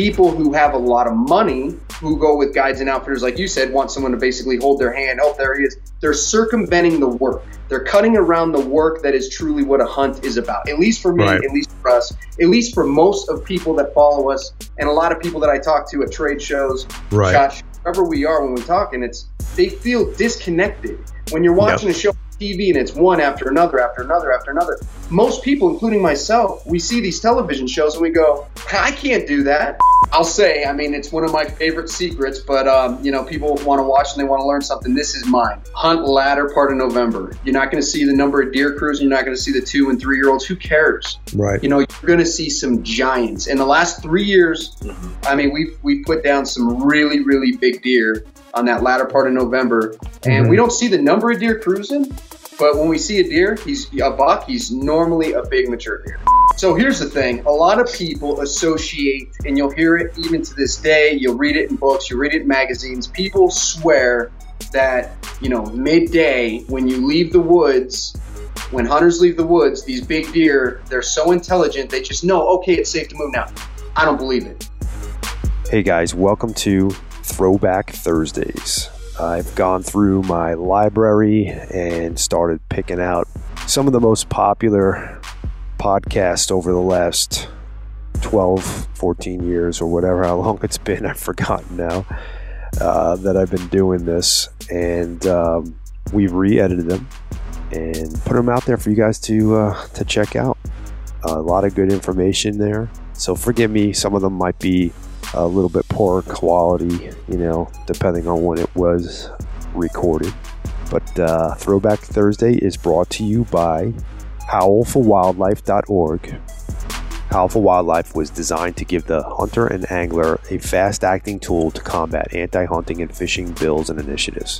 people who have a lot of money who go with guides and outfitters, like you said, want someone to basically hold their hand. Oh, there he is. They're circumventing the work. They're cutting around the work that is truly what a hunt is about. At least for me, Right. at least for us, at least for most of people that follow us, and a lot of people that I talk to at trade shows, Right. shows, wherever we are when we're talking, it's they feel disconnected when you're watching a show TV and it's one after another after another after another. Most people, including myself, we see these television shows and we go, I can't do that. I'll say, I mean, it's one of my favorite secrets, but um, you know, people want to watch and they want to learn something. This is mine. Hunt latter part of November. You're not going to see the number of deer crews. And you're not going to see the two and three year olds. Who cares? Right. You know, you're going to see some giants. In the last three years, I mean, we've we've put down some really really big deer on that latter part of November, and we mm-hmm. don't see the number of deer cruising. But when we see a deer, he's a buck. He's normally a big mature deer. So here's the thing: a lot of people associate, and you'll hear it even to this day. You'll read it in books, you read it in magazines. People swear that you know midday when you leave the woods when hunters leave the woods, these big deer, they're so intelligent, they just know, okay, it's safe to move now. I don't believe it. Hey guys, welcome to Throwback Thursdays. I've gone through my library and started picking out some of the most popular podcasts over the last 12, 14 years, or whatever, how long it's been. I've forgotten now uh, that I've been doing this. And um, we've re edited them and put them out there for you guys to, uh, to check out. a lot of good information there. So forgive me, some of them might be a little bit poorer quality, you know, depending on when it was recorded. But uh, Throwback Thursday is brought to you by howlforwildlife.org. Howl for Wildlife was designed to give the hunter and angler a fast acting tool to combat anti hunting and fishing bills and initiatives.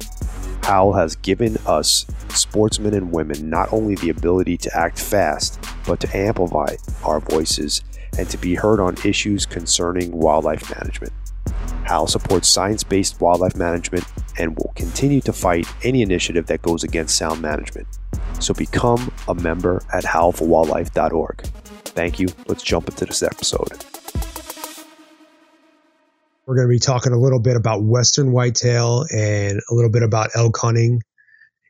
Howl has given us sportsmen and women not only the ability to act fast, but to amplify our voices and to be heard on issues concerning wildlife management. Howl supports science based wildlife management and will continue to fight any initiative that goes against sound management. So become a member at howlforwildlife.org. Thank you. Let's jump into this episode. We're going to be talking a little bit about western whitetail and a little bit about elk hunting.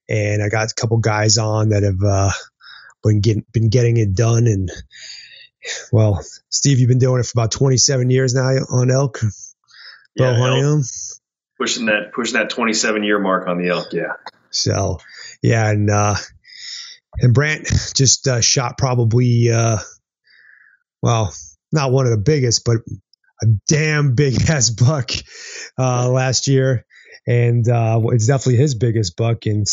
And I got a couple guys on that have uh, been getting been getting it done. And well, Steve, you've been doing it for about 27 years now on elk, Yeah, elk, pushing that pushing that 27 year mark on the elk. Yeah, So yeah, and uh, and Brant just uh, shot probably uh, well, not one of the biggest, but a damn big ass buck uh, last year, and uh, it's definitely his biggest buck, and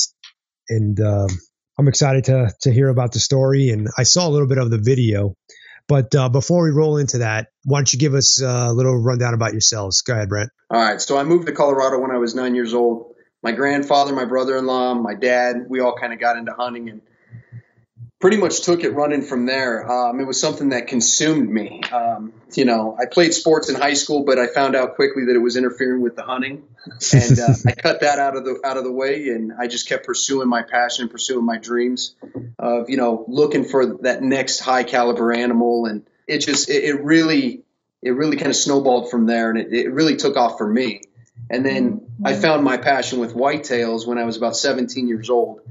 and um, I'm excited to to hear about the story, and I saw a little bit of the video. But uh, before we roll into that, why don't you give us uh, a little rundown about yourselves? Go ahead, Brent. All right, so I moved to Colorado when I was nine years old. My grandfather, my brother in law, my dad, we all kind of got into hunting and pretty much took it running from there. Um, it was something that consumed me. Um, you know, I played sports in high school, but I found out quickly that it was interfering with the hunting, and uh, I cut that out of the out of the way, and I just kept pursuing my passion, and pursuing my dreams of you know looking for that next high caliber animal, and it just it, it really it really kind of snowballed from there, and it, it really took off for me. And then I found my passion with whitetails when I was about 17 years old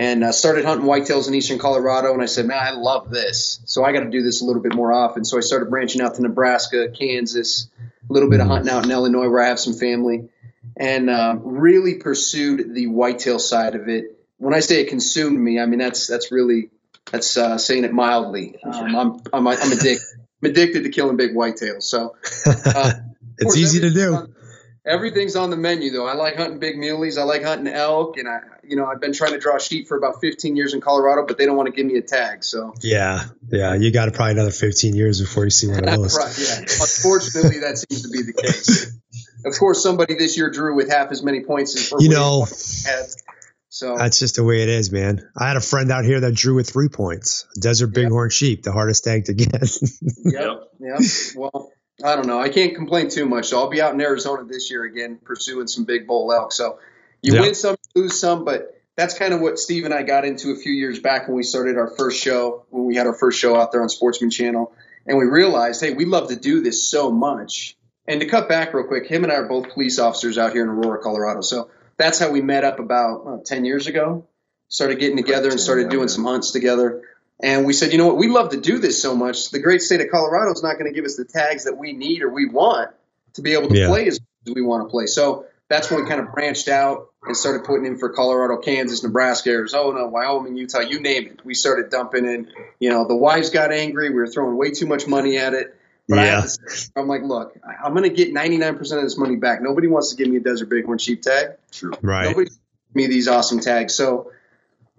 and uh, started hunting whitetails in eastern Colorado. And I said, man, I love this. So I got to do this a little bit more often. So I started branching out to Nebraska, Kansas, a little bit of hunting out in Illinois where I have some family, and uh, really pursued the whitetail side of it. When I say it consumed me, I mean that's that's really that's uh, saying it mildly. Um, I'm I'm I'm addicted. I'm addicted to killing big whitetails. So uh, It's easy to do. Everything's on the menu, though. I like hunting big muleys. I like hunting elk, and I, you know, I've been trying to draw sheep for about 15 years in Colorado, but they don't want to give me a tag. So, Yeah, yeah, you got to probably another 15 years before you see one of those. right, yeah. Unfortunately, that seems to be the case. Of course, somebody this year drew with half as many points as You know, had. So that's just the way it is, man. I had a friend out here that drew with three points. Desert bighorn sheep, the hardest tag to get. Yep. Yep. Well, I don't know. I can't complain too much. So I'll be out in Arizona this year again, pursuing some big bull elk. So you Yeah. win some, you lose some, but that's kind of what Steve and I got into a few years back when we started our first show, when we had our first show out there on Sportsman Channel. and we realized, hey, we love to do this so much. And to cut back real quick, him and I are both police officers out here in Aurora, Colorado. So that's how we met up about uh, 10 years ago. Started getting together and started doing some hunts together. And we said, you know what, we love to do this so much. The great state of Colorado is not going to give us the tags that we need or we want to be able to Yeah. play as as we want to play. So that's when we kind of branched out and started putting in for Colorado, Kansas, Nebraska, Arizona, Wyoming, Utah, you name it. We started dumping in. You know, the wives got angry. We were throwing way too much money at it. But I Yeah. had to, I'm like, look, I- I'm going to get 99% of this money back. Nobody wants to give me a Desert Bighorn sheep tag. True. Right. Nobody gives me these awesome tags. So,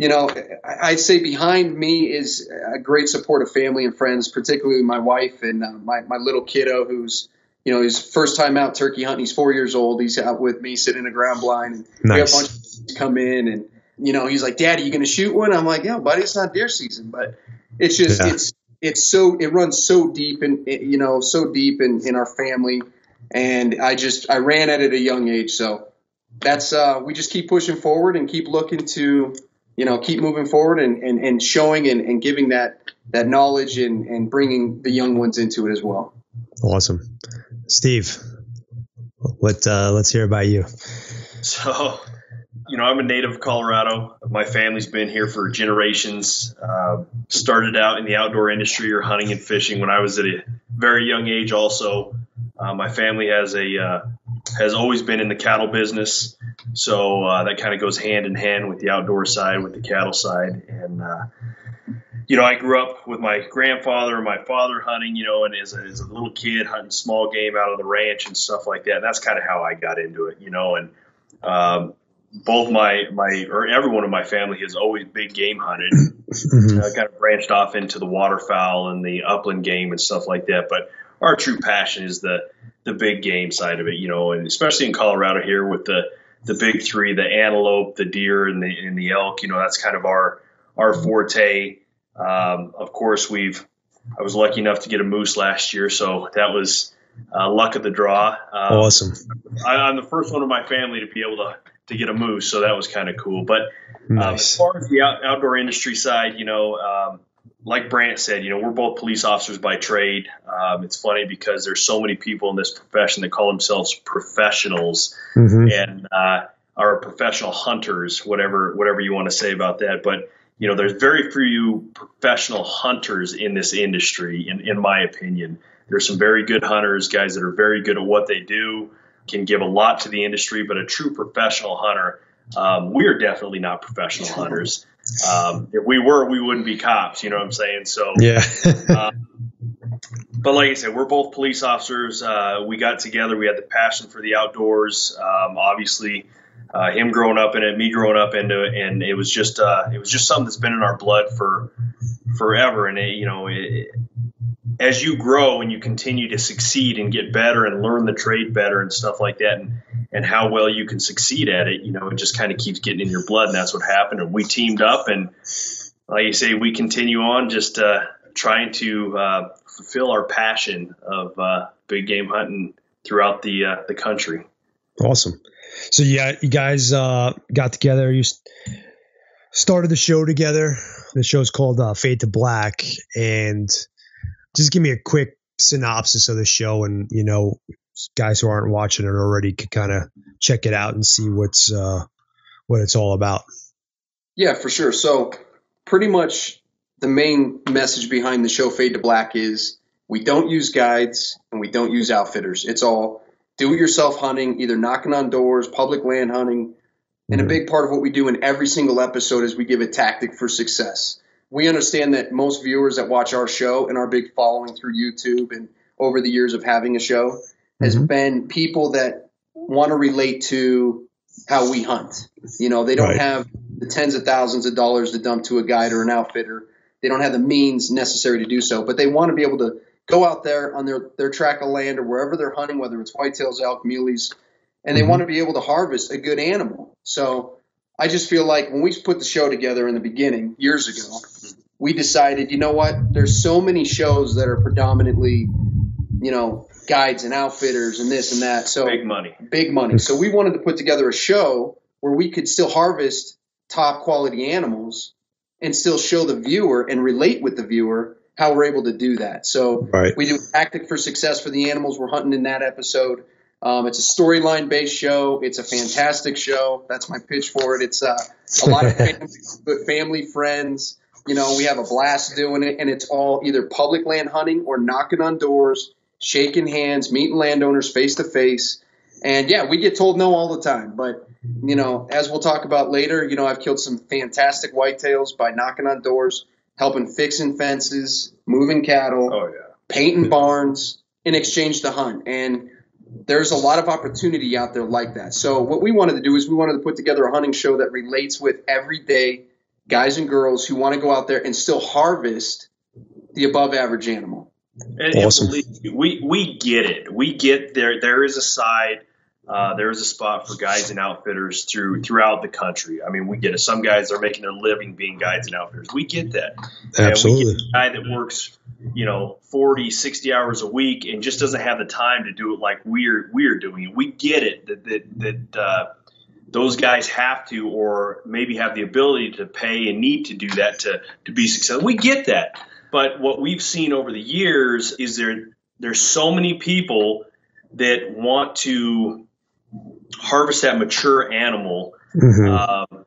you know, I- I'd say behind me is a great support of family and friends, particularly my wife and uh, my, my little kiddo who's, you know, his first time out turkey hunting. He's four years old. He's out with me sitting in a ground blind. And we have a bunch of kids come in and, you know, he's like, Daddy, you going to shoot one? I'm like, yeah, buddy, it's not deer season. But it's just, Yeah. it's, it's so, it runs so deep and, you know, so deep in, in our family. And I just, I ran at it at a young age. So, that's uh, we just keep pushing forward and keep looking to you know keep moving forward and, and, and showing and, and giving that that knowledge and, and bringing the young ones into it as well Awesome. Steve, what, uh, let's hear about you. So, you know, I'm a native of Colorado. My family's been here for generations. Uh, started out in the outdoor industry or hunting and fishing when I was at a very young age. Also, uh, my family has a uh, has always been in the cattle business, so uh, that kind of goes hand in hand with the outdoor side, with the cattle side, and. Uh, you know, I grew up with my grandfather and my father hunting, you know, and as a, as a little kid hunting small game out of the ranch and stuff like that. And that's kind of how I got into it, you know, and um, both my, my, or everyone in my family has always big game hunted. I kind of branched off into the waterfowl and the upland game and stuff like that. But our true passion is the, the big game side of it, you know, and especially in Colorado here with the, the big three, the antelope, the deer and the, and the elk, you know, that's kind of our, our forte. Um, of course, we've I was lucky enough to get a moose last year, so that was uh, luck of the draw. Um, Awesome. I, I'm the first one in my family to be able to to get a moose, so that was kind of cool. But um, as far as the out, outdoor industry side, you know, um, like Brant said, you know, we're both police officers by trade. Um, it's funny because there's so many people in this profession that call themselves professionals Mhm. and uh, are professional hunters, whatever whatever you want to say about that. But you know, there's very few professional hunters in this industry, in, in my opinion. There's some very good hunters, guys that are very good at what they do, can give a lot to the industry, but a true professional hunter, um, we are definitely not professional hunters. Um, if we were, we wouldn't be cops. You know what I'm saying? So, Yeah. but like I said, we're both police officers. Uh, we got together. We had the passion for the outdoors. Um, obviously, uh, him growing up in it, me growing up into it, and it was just uh, it was just something that's been in our blood for forever. And it, you know, it, as you grow and you continue to succeed and get better and learn the trade better and stuff like that, and and how well you can succeed at it, you know, it just kind of keeps getting in your blood, and that's what happened. And we teamed up, and like you say, we continue on just uh, trying to uh, fulfill our passion of uh, big game hunting throughout the uh, the country. Awesome. So yeah, you guys uh, got together. You started the show together. The show's called uh, Fade to Black, and just give me a quick synopsis of the show, and you know, guys who aren't watching it already could kind of check it out and see what's uh, what it's all about. Yeah, for sure. So, pretty much the main message behind the show Fade to Black is we don't use guides and we don't use outfitters. It's all do it yourself hunting, either knocking on doors, public land hunting. And a Mhm. big part of what we do in every single episode is we give a tactic for success. We understand that most viewers that watch our show and our big following through YouTube and over the years of having a show has Mhm. been people that want to relate to how we hunt. You know, they don't Right. have the tens of thousands of dollars to dump to a guide or an outfitter. They don't have the means necessary to do so, but they want to be able to go out there on their, their tract of land or wherever they're hunting, whether it's whitetails, elk, muleys, and they Mhm. want to be able to harvest a good animal. So I just feel like when we put the show together in the beginning, years ago, we decided, you know what? There's so many shows that are predominantly, you know, guides and outfitters and this and that. So Big money. big money. So we wanted to put together a show where we could still harvest top quality animals and still show the viewer and relate with the viewer how we're able to do that. So Right. we do tactic for success for the animals we're hunting in that episode. Um, it's a storyline based show. It's a fantastic show. That's my pitch for it. It's uh, a lot of family, family friends. You know, we have a blast doing it, and it's all either public land hunting or knocking on doors, shaking hands, meeting landowners face to face. And yeah, we get told no all the time, but you know, as we'll talk about later, you know, I've killed some fantastic whitetails by knocking on doors, helping fixing fences, moving cattle, Oh yeah. painting barns in exchange to hunt. And there's a lot of opportunity out there like that. So what we wanted to do is we wanted to put together a hunting show that relates with everyday guys and girls who want to go out there and still harvest the above average animal. And, Awesome. and believe we we get it. We get there. There is a side. Uh, there is a spot for guides and outfitters through throughout the country. I mean, we get it. Some guys are making their living being guides and outfitters. We get that. And we Absolutely. get a guy that works, you know, 40, 60 hours a week and just doesn't have the time to do it like we're we're doing it. We get it that that that uh, those guys have to or maybe have the ability to pay and need to do that to to be successful. We get that. But what we've seen over the years is there there's so many people that want to harvest that mature animal Mhm. um,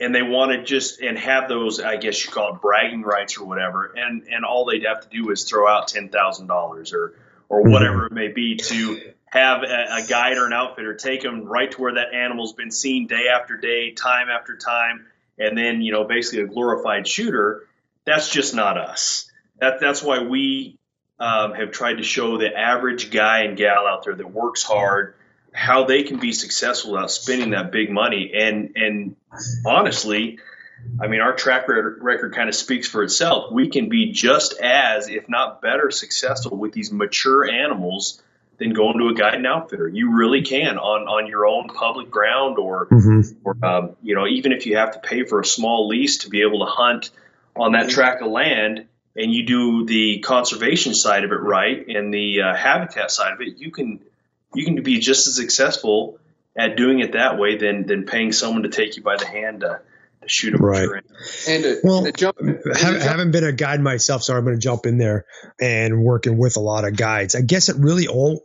and they want to just and have those i guess you call it bragging rights or whatever and and all they'd have to do is throw out $10000 or or Mhm. whatever it may be to have a, a guide or an outfitter take them right to where that animal's been seen day after day time after time and then you know basically a glorified shooter that's just not us that that's why we um, have tried to show the average guy and gal out there that works hard how they can be successful without spending that big money. And and honestly, I mean, our track record, record kind of speaks for itself. We can be just as, if not better, successful with these mature animals than going to a guide and outfitter. You really can on on your own public ground, or Mhm. or um, you know, even if you have to pay for a small lease to be able to hunt on that tract of land. And you do the conservation side of it right, and the uh, habitat side of it. You can you can be just as successful at doing it that way than than paying someone to take you by the hand to, to shoot a Right. mature. And to, Well, to jump, and to jump- haven't been a guide myself, so I'm going to jump in there and working with a lot of guides. I guess it really all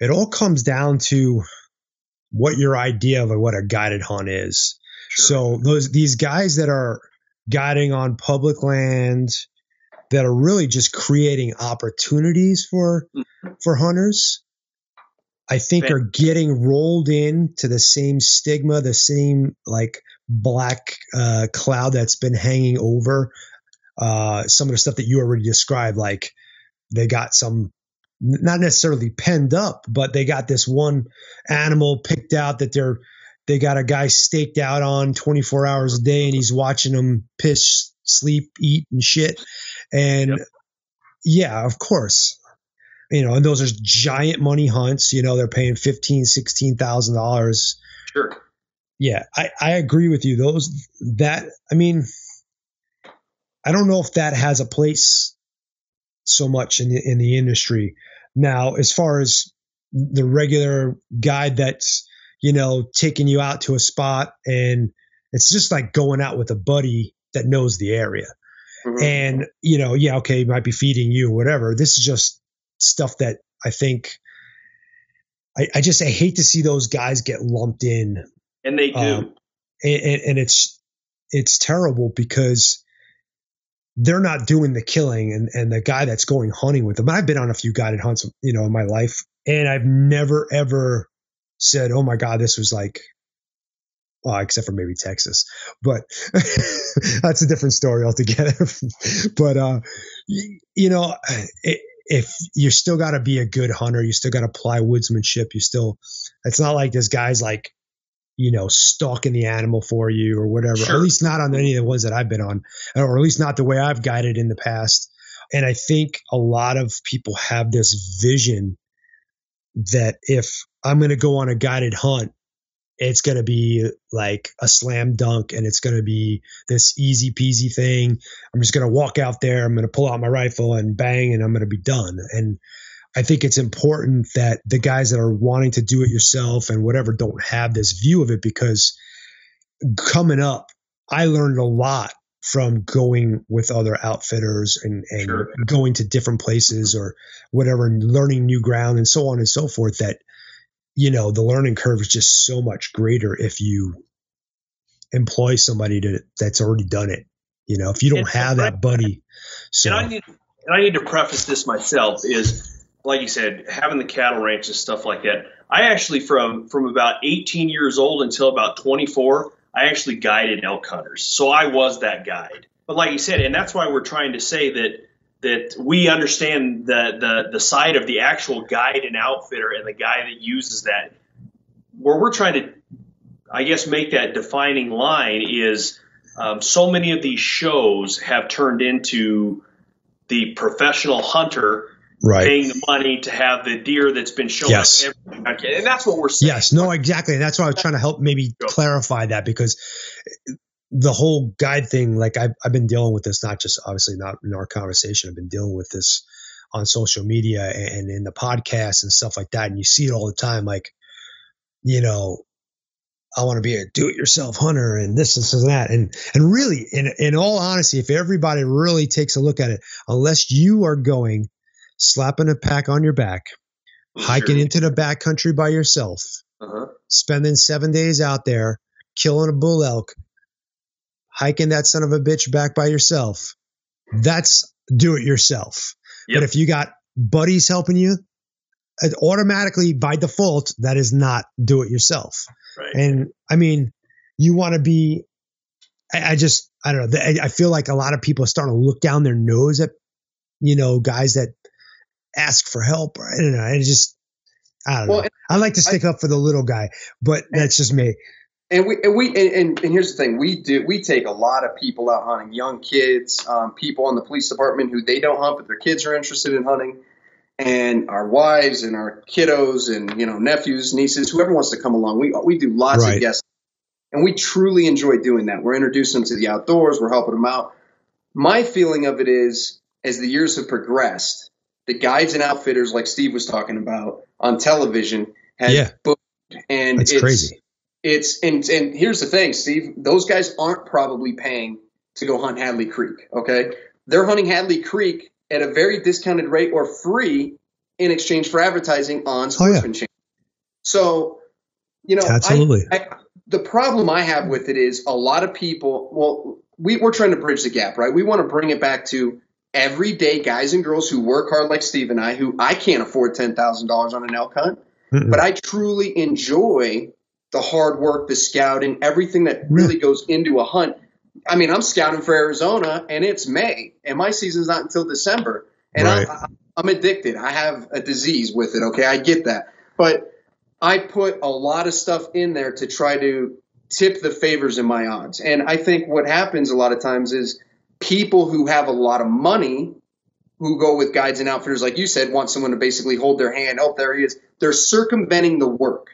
it all comes down to what your idea of what a guided hunt is. So those these guys that are guiding on public land that are really just creating opportunities for mm-hmm. for hunters, I think are getting rolled in to the same stigma, the same like black uh, cloud that's been hanging over uh, some of the stuff that you already described. Like they got some, not necessarily penned up, but they got this one animal picked out that they're they got a guy staked out on 24 hours a day, and he's watching them piss, sleep, eat, and shit. And Yep. yeah, of course. You know, and those are giant money hunts. You know, they're paying fifteen, sixteen thousand dollars Sure. yeah, I, I agree with you. Those that I mean, I don't know if that has a place so much in the in the industry now. As far as the regular guide that's you know taking you out to a spot and it's just like going out with a buddy that knows the area Mhm. and you know yeah okay he might be feeding you whatever this is just stuff that i think i, I just i hate to see those guys get lumped in And they do. Um, and, and, and it's it's terrible because they're not doing the killing and, and the guy that's going hunting with them i've been on a few guided hunts you know in my life and i've never ever said oh my god this was like well, except for maybe Texas, but that's a different story altogether. but uh, you know, i if you still got to be a good hunter, you still got to apply woodsmanship. You still, it's not like this guy's like, you know, stalking the animal for you or whatever. Or Sure. at least not on any of the ones that I've been on, or at least not the way I've guided in the past. And I think a lot of people have this vision that if I'm going to go on a guided hunt, it's going to be like a slam dunk and it's going to be this easy peasy thing. I'm just going to walk out there, I'm going to pull out my rifle and bang, and I'm going to be done. And I think it's important that the guys that are wanting to do it yourself and whatever don't have this view of it because coming up, I learned a lot from going with other outfitters and, and sure. going to different places or whatever and learning new ground and so on and so forth that you know the learning curve is just so much greater if you employ somebody to that's already done it you know if you don't and have that buddy so. And I need and I need to preface this myself is like you said having the cattle ranch and stuff like that. I actually from from about 18 years old until about 24 I actually guided elk hunters. So I was that guide. But like you said and that's why we're trying to say that that we understand the, the the side of the actual guide and outfitter and the guy that uses that. Where we're trying to, I guess, make that defining line is um, so many of these shows have turned into the professional hunter right. paying the money to have the deer that's been shown yes. up every, and that's what we're saying. Yes, no, exactly. And that's why I was trying to help maybe clarify that because the whole guide thing, like I've, I've been dealing with this, not just obviously not in our conversation, I've been dealing with this on social media and in the podcast and stuff like that. And you see it all the time. Like, you know, I want to be a do it yourself hunter and this, this and that. And, and really in, in all honesty, if everybody really takes a look at it, unless you are going slapping a pack on your back, sure. hiking into the backcountry by yourself, uh-huh. spending seven days out there, killing a bull elk, hiking that son of a bitch back by yourself, that's do it yourself. Yep. But if you got buddies helping you, automatically by default, that is not do it yourself. Right. And I mean, you want to be, I, I, just, I don't know. I, I feel like a lot of people are starting to look down their nose at, you know, guys that ask for help. I don't know. I just, I don't well, know. I like to stick I, up for the little guy, but that's just me. And we and we and, and, here's the thing. We do we take a lot of people out hunting young kids um, people in the police department who they don't hunt but their kids are interested in hunting. And our wives and our kiddos and you know nephews nieces whoever wants to come along we we do lots right. of guests and we truly enjoy doing that. We're introducing them to the outdoors. We're helping them out. My feeling of it is as the years have progressed the guides and outfitters like Steve was talking about on television have yeah. booked and it's, it's crazy it's and and here's the thing, Steve. Those guys aren't probably paying to go hunt Hadley Creek. Okay, they're hunting Hadley Creek at a very discounted rate or free in exchange for advertising on Sportsman oh, yeah. So, you know, absolutely. I, I, the problem I have with it is a lot of people. Well, we, we're trying to bridge the gap, right? We want to bring it back to everyday guys and girls who work hard, like Steve and I, who I can't afford ten thousand dollars on an elk hunt, Mm-mm. but I truly enjoy the hard work, the scouting, everything that really goes into a hunt. I mean, I'm scouting for Arizona and it's May and my season's not until December. And right. I, I'm addicted. I have a disease with it. Okay. I get that. But I put a lot of stuff in there to try to tip the favors in my odds. And I think what happens a lot of times is people who have a lot of money who go with guides and outfitters, like you said, want someone to basically hold their hand. Oh, there he is. They're circumventing the work.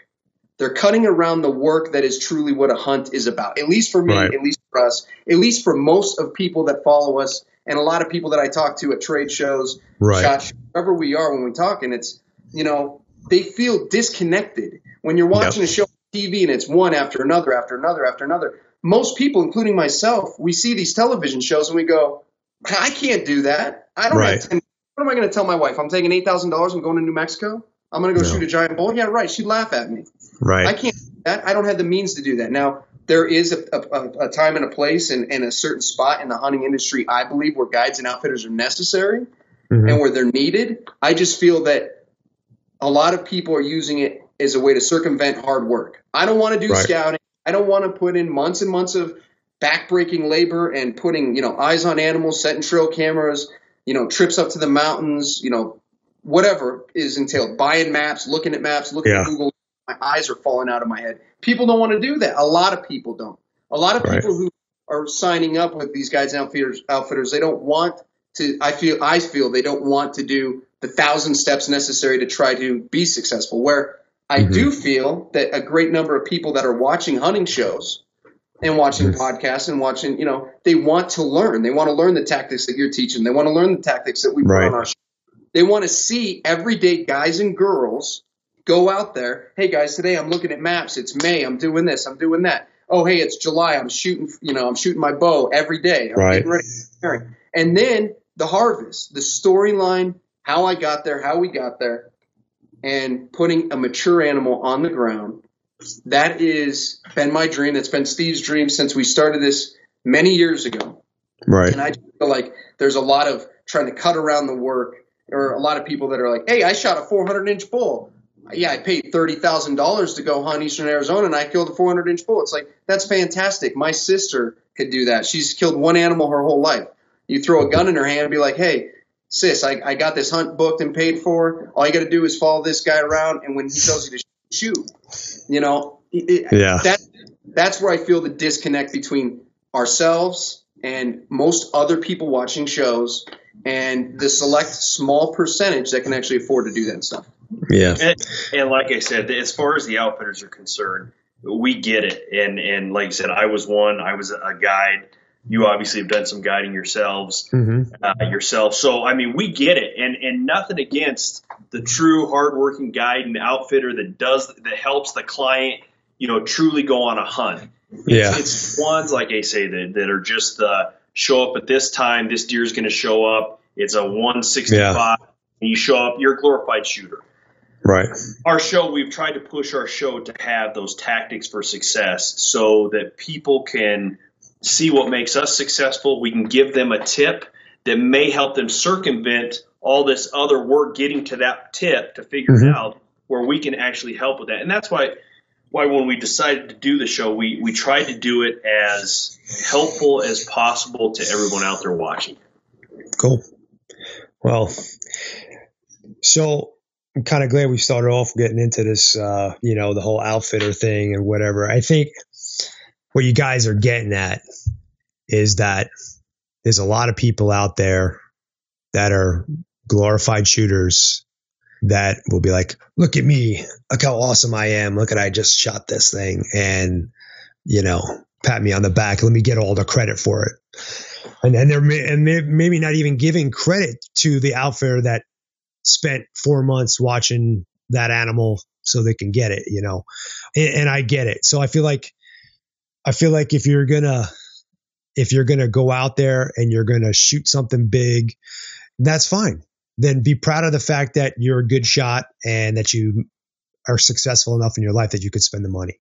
They're cutting around the work that is truly what a hunt is about. At least for me, right. at least for us, at least for most of people that follow us, and a lot of people that I talk to at trade shows, right. shot wherever we are when we talk, and it's you know they feel disconnected when you're watching yep. a show on TV and it's one after another after another after another. Most people, including myself, we see these television shows and we go, I can't do that. I don't right. have 10, What am I going to tell my wife? I'm taking eight thousand dollars. I'm going to New Mexico. I'm going to go no. shoot a giant bull. Yeah, right. She'd laugh at me. Right. I can't. I don't have the means to do that. Now, there is a, a, a time and a place and, and, a certain spot in the hunting industry, I believe, where guides and outfitters are necessary mm-hmm. and where they're needed. I just feel that a lot of people are using it as a way to circumvent hard work. I don't want to do right. scouting. I don't want to put in months and months of backbreaking labor and putting, you know, eyes on animals, setting trail cameras, you know, trips up to the mountains, you know, whatever is entailed, buying maps, looking at maps, looking yeah. at Google. My eyes are falling out of my head. People don't want to do that. A lot of people don't. A lot of people right. who are signing up with these guys and outfitters, outfitters, they don't want to. I feel, I feel they don't want to do the thousand steps necessary to try to be successful. Where I mm-hmm. do feel that a great number of people that are watching hunting shows and watching podcasts and watching, you know, they want to learn. They want to learn the tactics that you're teaching. They want to learn the tactics that we put right. on our show. They want to see everyday guys and girls go out there. Hey guys, today I'm looking at maps. It's May. I'm doing this. I'm doing that. oh hey, it's July. I'm shooting, you know, I'm shooting my bow every day. Right. getting ready for. And then the harvest, the storyline, how I got there, how we got there, and putting a mature animal on the ground. That is been my dream. That's been Steve's dream since we started this many years ago. Right. And I just feel like there's a lot of trying to cut around the work, or a lot of people that are like, "Hey, I shot a 400 inch bull. Yeah, I paid thirty thousand dollars to go hunt eastern Arizona, and I killed a 400 inch bull." It's like that's fantastic. My sister could do that. She's killed one animal her whole life. You throw a gun in her hand and be like, "Hey, sis, I, I got this hunt booked and paid for. All you got to do is follow this guy around, and when he tells you to shoot, you know, it- Yeah. that that's where I feel the disconnect between ourselves and most other people watching shows and the select small percentage that can actually afford to do that stuff. Yeah. And, and like I said, as far as the outfitters are concerned, we get it. And and like I said, I was one. I was a guide. You obviously have done some guiding yourselves hmm uh, yourself. So I mean, we get it. And and nothing against the true hardworking guide and outfitter that does that helps the client, you know, truly go on a hunt. Yeah. It's ones like I say that that are just the show up at this time. This deer is going to show up. It's a 165. And you show up. You're a glorified shooter Right. our show we've tried to push our show to have those tactics for success so that people can see what makes us successful we can give them a tip that may help them circumvent all this other work getting to that tip to figure it Mhm. out where we can actually help with that and that's why why when we decided to do the show we we tried to do it as helpful as possible to everyone out there watching Cool. Well, so I'm kind of glad we started off getting into this, uh, you know, the whole outfitter thing and whatever. I think what you guys are getting at is that there's a lot of people out there that are glorified shooters that will be like, look at me, look how awesome I am, look at I just shot this thing, and you know, pat me on the back, let me get all the credit for it. And and they're and may- maybe not even giving credit to the outfitter that spent four months watching that animal so they can get it you know? And, and i get it. So i feel like i feel like if you're gonna if you're gonna go out there and you're gonna shoot something big that's fine then be proud of the fact that you're a good shot and that you are successful enough in your life that you could spend the money.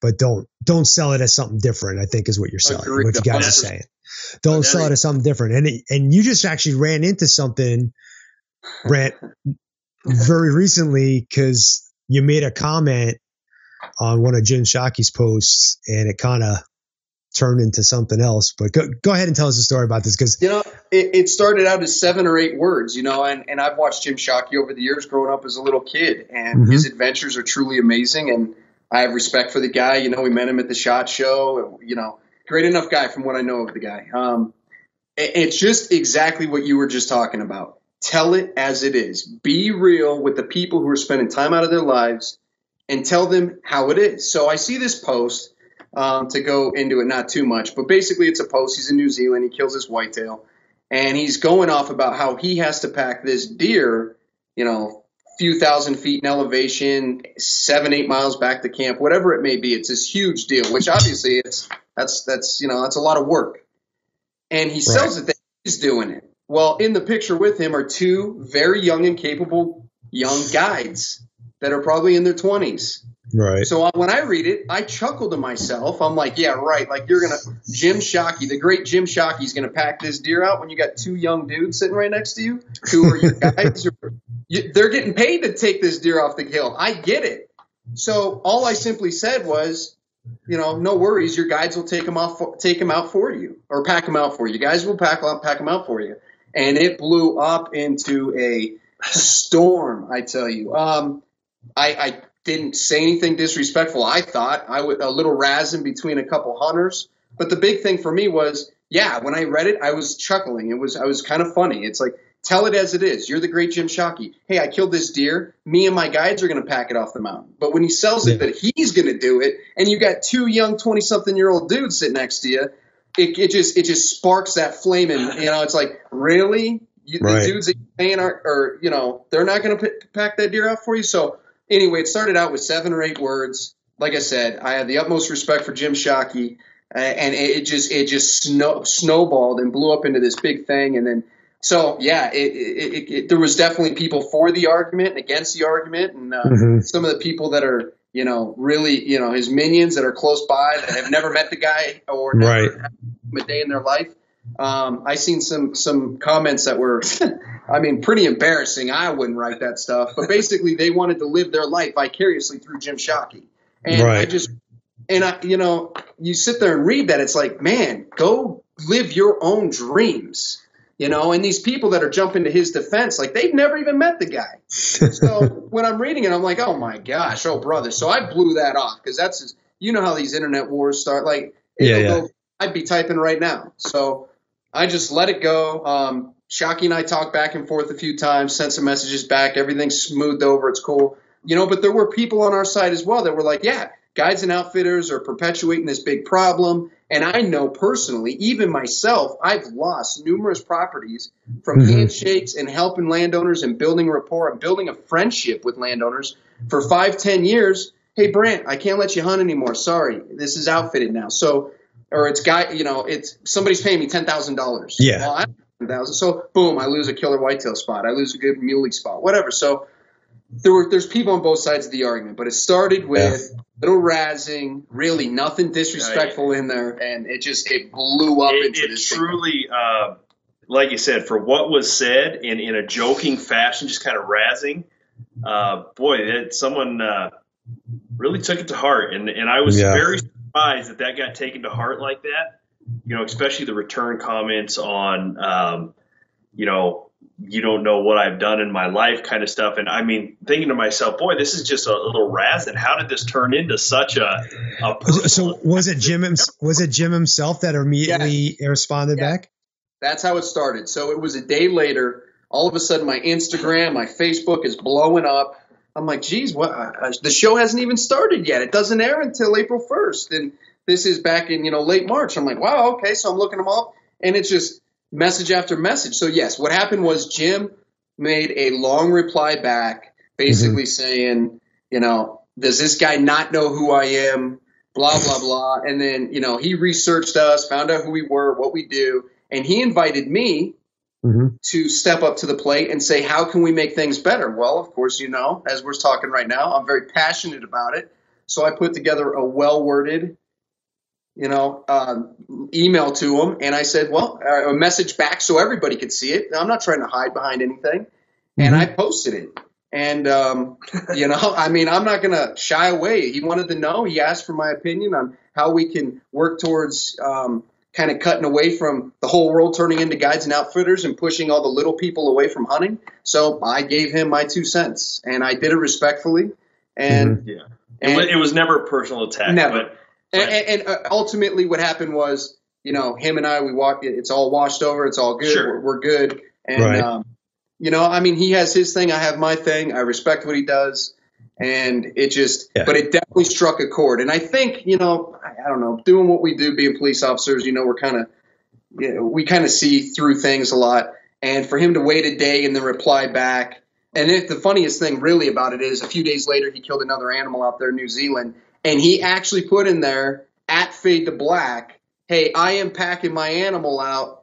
But don't don't sell it as something different i think is what you're selling Agreed. what you guys are saying don't sell it as something different. And it, and you just actually ran into something Brant very recently because you made a comment on one of Jim Shockey's posts and it kind of turned into something else. But go, go ahead and tell us a story about this because You know, it, it started out as seven or eight words, you know, and, and I've watched Jim Shockey over the years growing up as a little kid, and Mhm. his adventures are truly amazing. And I have respect for the guy. You know, we met him at the SHOT Show. You know, great enough guy from what I know of the guy. Um, it- it's just exactly what you were just talking about. Tell it as it is. Be real with the people who are spending time out of their lives and tell them how it is. So I see this post um, to go into it not too much, but basically it's a post. He's in New Zealand. He kills his whitetail, and he's going off about how he has to pack this deer, you know, few thousand feet in elevation, seven eight miles back to camp, whatever it may be. It's this huge deal, which obviously it's that's that's you know that's a lot of work, and he sells it that he's doing it. Well, in the picture with him are two very young and capable young guides that are probably in their twenties. right So uh, when I read it, I chuckle to myself. I'm like, yeah, right. Like you're gonna Jim Shockey, the great Jim Shockey's gonna pack this deer out when you got two young dudes sitting right next to you who are your guys. Who- you, they're getting paid to take this deer off the hill. I get it. So all I simply said was, you know, no worries. Your guides will take them off, take them out for you, or pack them out for you. Guys will pack pack them out for you. And it blew up into a storm. I tell you. Um, I, I didn't say anything disrespectful. I thought I would a little razzing between a couple hunters, but the big thing for me was, yeah, when I read it, I was chuckling. It was I was kind of funny. It's like tell it as it is. You're the great Jim Shockey. Hey, I killed this deer. Me and my guides are going to pack it off the mountain. But when he sells it that he's going to do it, and you got two young twenty something year old dudes sitting next to you, it, it just it just sparks that flame, and you know it's like really. You, Right. The dudes that you're paying are, or you know, they're not going to pack that deer out for you. So anyway, it started out with seven or eight words. like I said, I have the utmost respect for Jim Shockey, uh, and it just it just snow, snowballed and blew up into this big thing, and then. So yeah, it, it, it, there was definitely people for the argument and against the argument, and uh, mm-hmm. some of the people that are you know really you know his minions that are close by that have never met the guy or right. a day in their life. Um, I seen some some comments that were, I mean, pretty embarrassing. I wouldn't write that stuff, but basically they wanted to live their life vicariously through Jim Shockey, and right. I just and I, you know, you sit there and read that, it's like, man, go live your own dreams you know? And these people that are jumping to his defense like they've never even met the guy. So when i'm reading it i'm like oh my gosh oh brother. So i blew that off because that's just, you know how these internet wars start? Like yeah, yeah. Go, i'd be typing right now. So i just let it go um, shockey and i talked back and forth a few times sent some messages back everything's smoothed over it's cool you know but there were people on our side as well that were like yeah guides and outfitters are perpetuating this big problem and I know personally, even myself, I've lost numerous properties from mm-hmm. handshakes and helping landowners and building rapport and building a friendship with landowners for five, ten years. Hey, Brant, I can't let you hunt anymore. Sorry, this is outfitted now. So, or it's guy, you know, it's somebody's paying me ten thousand dollars. Yeah. Well, thousand. So, boom, I lose a killer whitetail spot. I lose a good muley spot. Whatever. So, there were there's people on both sides of the argument, but it started with yeah. little razzing, really nothing disrespectful in there, and it just it blew up it, into it this. Truly, uh, like you said, for what was said in in a joking fashion, just kind of razzing. Uh, boy, that someone uh, really took it to heart, and and I was yeah. very surprised that that got taken to heart like that. You know, especially the return comments on, um, you know, you don't know what I've done in my life kind of stuff. And I mean, thinking to myself, boy, this is just a little razzing. How did this turn into such a, a so was it Jim, was it Jim himself that immediately yeah. responded yeah. back? That's how it started. So it was a day later. All of a sudden, my Instagram, my Facebook is blowing up. I'm like, geez, what? Uh, the show hasn't even started yet. It doesn't air until April 1st. And this is back in, you know, late March. I'm like, wow, okay. So I'm looking them up and it's just, message after message. So yes, what happened was Jim made a long reply back, basically mm-hmm. saying, you know, does this guy not know who I am? Blah blah blah. And then you know he researched us, found out who we were, what we do, and he invited me mm-hmm. to step up to the plate and say, how can we make things better? Well, of course, you know, as we're talking right now, I'm very passionate about it. So I put together a well worded you know, uh, email to him, and I said, well, uh, a message back so everybody could see it. I'm not trying to hide behind anything, mm-hmm. and I posted it. And um, you know, I mean, I'm not going to shy away. He wanted to know. He asked for my opinion on how we can work towards um, kind of cutting away from the whole world turning into guides and outfitters and pushing all the little people away from hunting. So I gave him my two cents, and I did it respectfully. And mm-hmm. yeah, and it, was, it was never a personal attack. Never. But- and, and, and, uh, ultimately, what happened was, you know, him and I, we walked. It's all washed over. It's all good. Sure. We're, we're, good. And right. um, you know, I mean, he has his thing. I have my thing. I respect what he does. And it just, yeah. but it definitely struck a chord. And I think, you know, I, don't know, doing what we do, being police officers, you know, we're kind of, you know, we kind of see through things a lot. And for him to wait a day and then reply back, and if the funniest thing really about it is, a few days later, he killed another animal out there in New Zealand, and he actually put in there at fade to black, hey, I am packing my animal out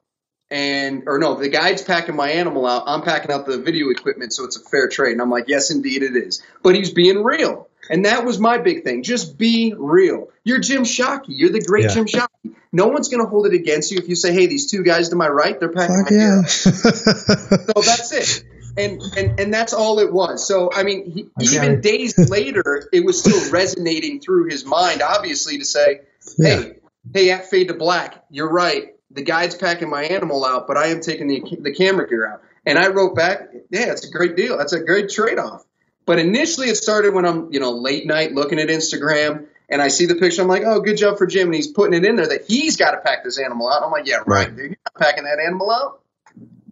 and or no, the guide's packing my animal out. I'm packing out the video equipment, so it's a fair trade. And I'm like, yes, indeed it is. But he's being real. And that was my big thing. Just be real. You're Jim Shockey. You're the great yeah. Jim Shockey. No one's going to hold it against you if you say, hey, these two guys to my right, they're packing Fuck my yeah. so that's it and and and that's all it was. So I mean, he, even days later, it was still resonating through his mind. Obviously, to say, "Hey, yeah. hey, at fade to black, you're right. The guide's packing my animal out, but I am taking the the camera gear out." And I wrote back, "Yeah, it's a great deal. That's a great trade off." But initially, it started when I'm you know late night looking at Instagram. And I see the picture. I'm like, oh, good job for Jim. And he's putting it in there that he's got to pack this animal out. I'm like, yeah, right, right. dude. You're not packing that animal out.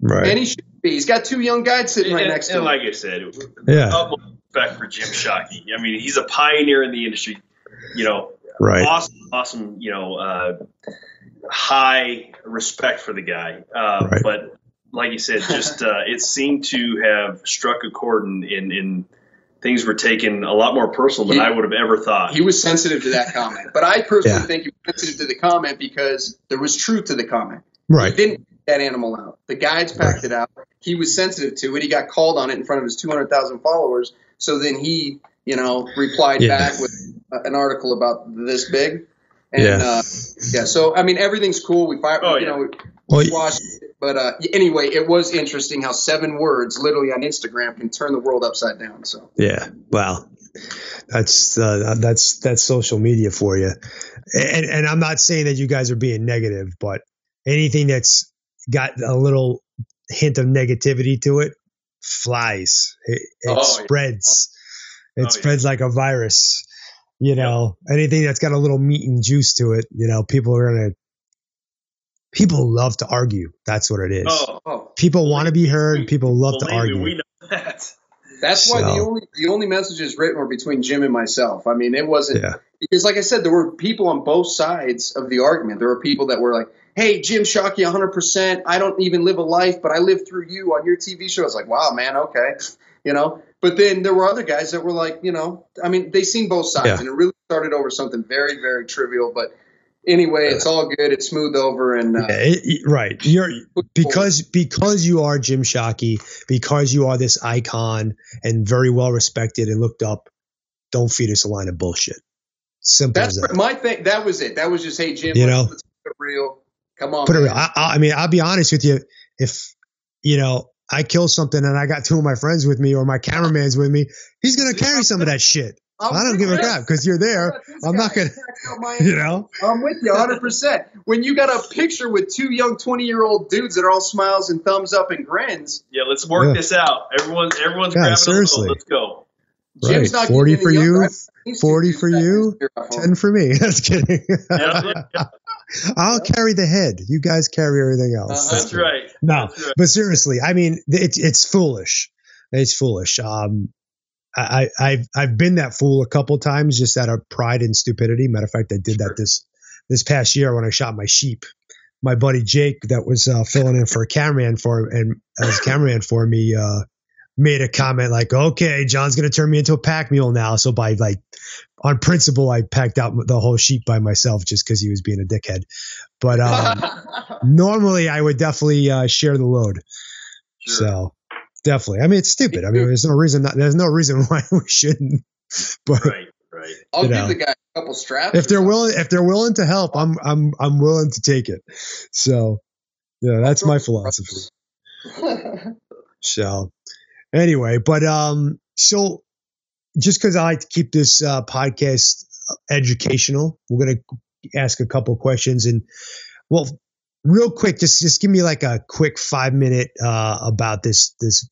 Right. And he should be. He's got two young guys sitting right and, next to him. And like I said, yeah. utmost respect for Jim Shockey. I mean, he's a pioneer in the industry. You know, right. awesome, awesome. You know, uh, high respect for the guy. Uh, right. But like you said, just uh, it seemed to have struck a chord in, in, in things were taken a lot more personal than He- I would have ever thought. He was sensitive to that comment, but I personally Yeah. think he was sensitive to the comment because there was truth to the comment. Right. He didn't that animal out. The guides packed it out. He was sensitive to it. He got called on it in front of his 200,000 followers. So then he, you know, replied Yeah. back with an article about this big. And Yeah. uh, yeah, so I mean everything's cool. We fire, Oh, you yeah. know, Well, we watched it. But uh, anyway, it was interesting how seven words, literally on Instagram, can turn the world upside down. So Yeah. wow, that's uh, that's that's social media for you. And and I'm not saying that you guys are being negative, but anything that's got a little hint of negativity to it flies. It, it Oh, yeah. spreads. It Oh, yeah. spreads like a virus. You know, anything that's got a little meat and juice to it, you know, people are gonna. People love to argue. That's what it is. oh, oh, People want to be heard. People love to argue. me, we know that. That's why the only the only messages written were between Jim and myself. I mean, it wasn't Yeah. because, like I said, there were people on both sides of the argument. There were people that were like, "Hey, Jim Shockey, 100. percent I don't even live a life, but I live through you on your TV show." I was like, "Wow, man, okay," you know. But then there were other guys that were like, you know, I mean, they seen both sides, Yeah. and it really started over something very, very trivial. But anyway, it's all good. It's smoothed over, and uh, Yeah, it- right. You're because because you are Jim Shockey, because you are this icon and very well respected and looked up. Don't feed us a line of bullshit. Simple that's as that. my thing. That was it. That was just, hey, Jim, You know? let's keep it real. Come on, Put it. I, I I mean, I'll be honest with you. If you know I kill something and I got two of my friends with me or my cameraman's with me, he's gonna carry some of that shit. I'm I don't give a crap because you're there. I'm not gonna. checks You know. I'm with you 100%. When you got a picture with two young 20 year old dudes that are all smiles and thumbs up and grins, Yeah, let's work Yeah. this out. Everyone's everyone's Yeah, grabbing seriously. a little. Let's go. Jim's Right. not 40 for you. He's 40 for you, Ten for me. That's kidding. Yeah, yeah, I'll carry the head. You guys carry everything else. Uh-huh. that's right. No, That's right. but seriously, I mean, it's it's foolish. It's foolish. Um, I, I I've I've been that fool a couple times, just out of pride and stupidity. Matter of fact, I did that this this past year when I shot my sheep. My buddy Jake, that was uh, filling in for a cameraman for and as cameraman for me, uh, made a comment like, "Okay, John's gonna turn me into a pack mule now." So by like on principle, I packed out the whole sheep by myself just because he was being a dickhead. But um, normally, I would definitely uh, share the load. Sure. So definitely, I mean, it's stupid. I mean, there's no reason. Not, there's no reason why we shouldn't. But right, right. I'll give know. the guy a couple straps. if they're willing, if they're willing to help, I'm I'm I'm willing to take it. So yeah, that's my philosophy. So anyway, but um, so just because I like to keep this uh, podcast educational, we're gonna ask a couple questions and well, real quick, just just give me like a quick five minute uh, about this this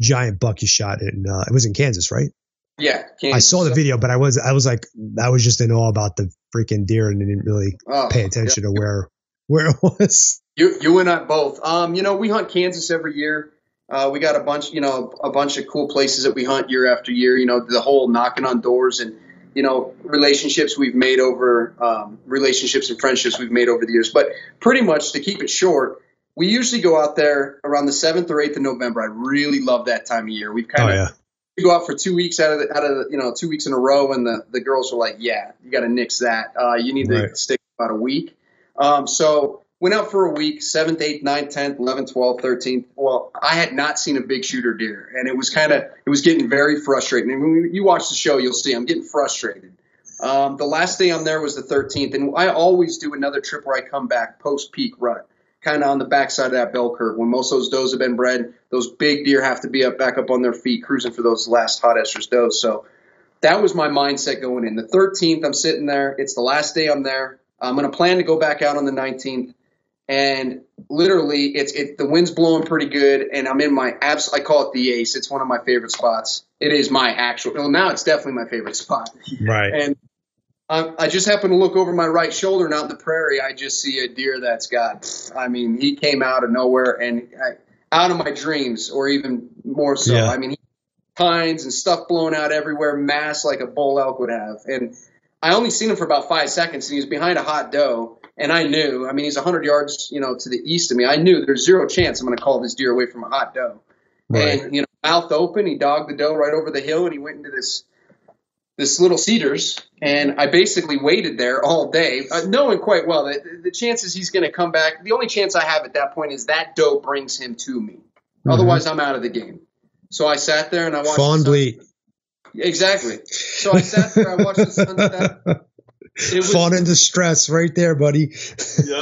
giant buck you shot in. Uh, it was in Kansas, right? yeah, Kansas. I saw the video, but I was I was like I was just in awe about the freaking deer and didn't really Oh, pay attention to where where it was. You, you and I both. Um, you know, we hunt Kansas every year. Uh, we got a bunch, you know, a bunch of cool places that we hunt year after year. You know, the whole knocking on doors and you know relationships we've made over um, relationships and friendships we've made over the years. But pretty much to keep it short, we usually go out there around the seventh or eighth of November. I really love that time of year. We've kind Oh of yeah, we go out for two weeks out of the, out of the, you know two weeks in a row, and the the girls were like, "Yeah, you got to nix that. Uh, you need to Right. stick about a week." Um, so went out for a week, seventh, eighth, ninth, tenth, eleventh, twelfth, thirteenth. Well, I had not seen a big shooter deer, and it was kind of it was getting very frustrating. And when you watch the show, you'll see I'm getting frustrated. Um, the last day I'm there was the 13th, and I always do another trip where I come back post peak rut, kind of on the backside of that bell curve. When most of those does have been bred, those big deer have to be up back up on their feet, cruising for those last hot estrus does. So that was my mindset going in. The 13th, I'm sitting there. It's the last day I'm there. I'm going to plan to go back out on the 19th, and literally, it's it. The wind's blowing pretty good, and I'm in my abs. I call it the ace. It's one of my favorite spots. It is my actual. Well, now it's definitely my favorite spot. right. And I, I just happen to look over my right shoulder, and out in the prairie, I just see a deer that's got. I mean, he came out of nowhere and I, out of my dreams, or even more so. Yeah. I mean, he, pines and stuff blown out everywhere, mass like a bull elk would have. And I only seen him for about five seconds, and he was behind a hot doe. And I knew, I mean, he's 100 yards, you know, to the east of me. I knew there's zero chance I'm going to call this deer away from a hot doe. Right. And you know, mouth open. He dogged the doe right over the hill, and he went into this this little cedars, and I basically waited there all day, uh, knowing quite well that the chances he's going to come back. The only chance I have at that point is that doe brings him to me. Mm-hmm. Otherwise, I'm out of the game. So I sat there and I watched. Bleat. Exactly. So I sat there. I watched the sunset. It was, Fawn in distress, right there, buddy.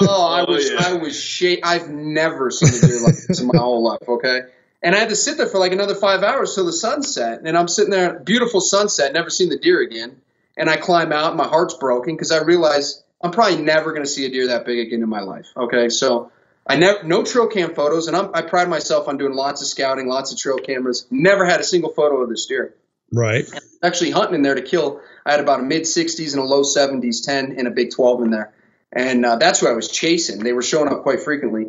Oh, I oh, was, oh, yeah. I was shake. I've never seen a deer like this in my whole life. Okay, and I had to sit there for like another five hours till the sunset. And I'm sitting there, beautiful sunset, never seen the deer again. And I climb out, my heart's broken because I realize I'm probably never going to see a deer that big again in my life. Okay, so I never no trail cam photos, and I'm, i pride myself on doing lots of scouting, lots of trail cameras. Never had a single photo of this deer. Right. Actually, hunting in there to kill. I had about a mid 60s and a low 70s 10 and a big 12 in there, and uh, that's what I was chasing. They were showing up quite frequently.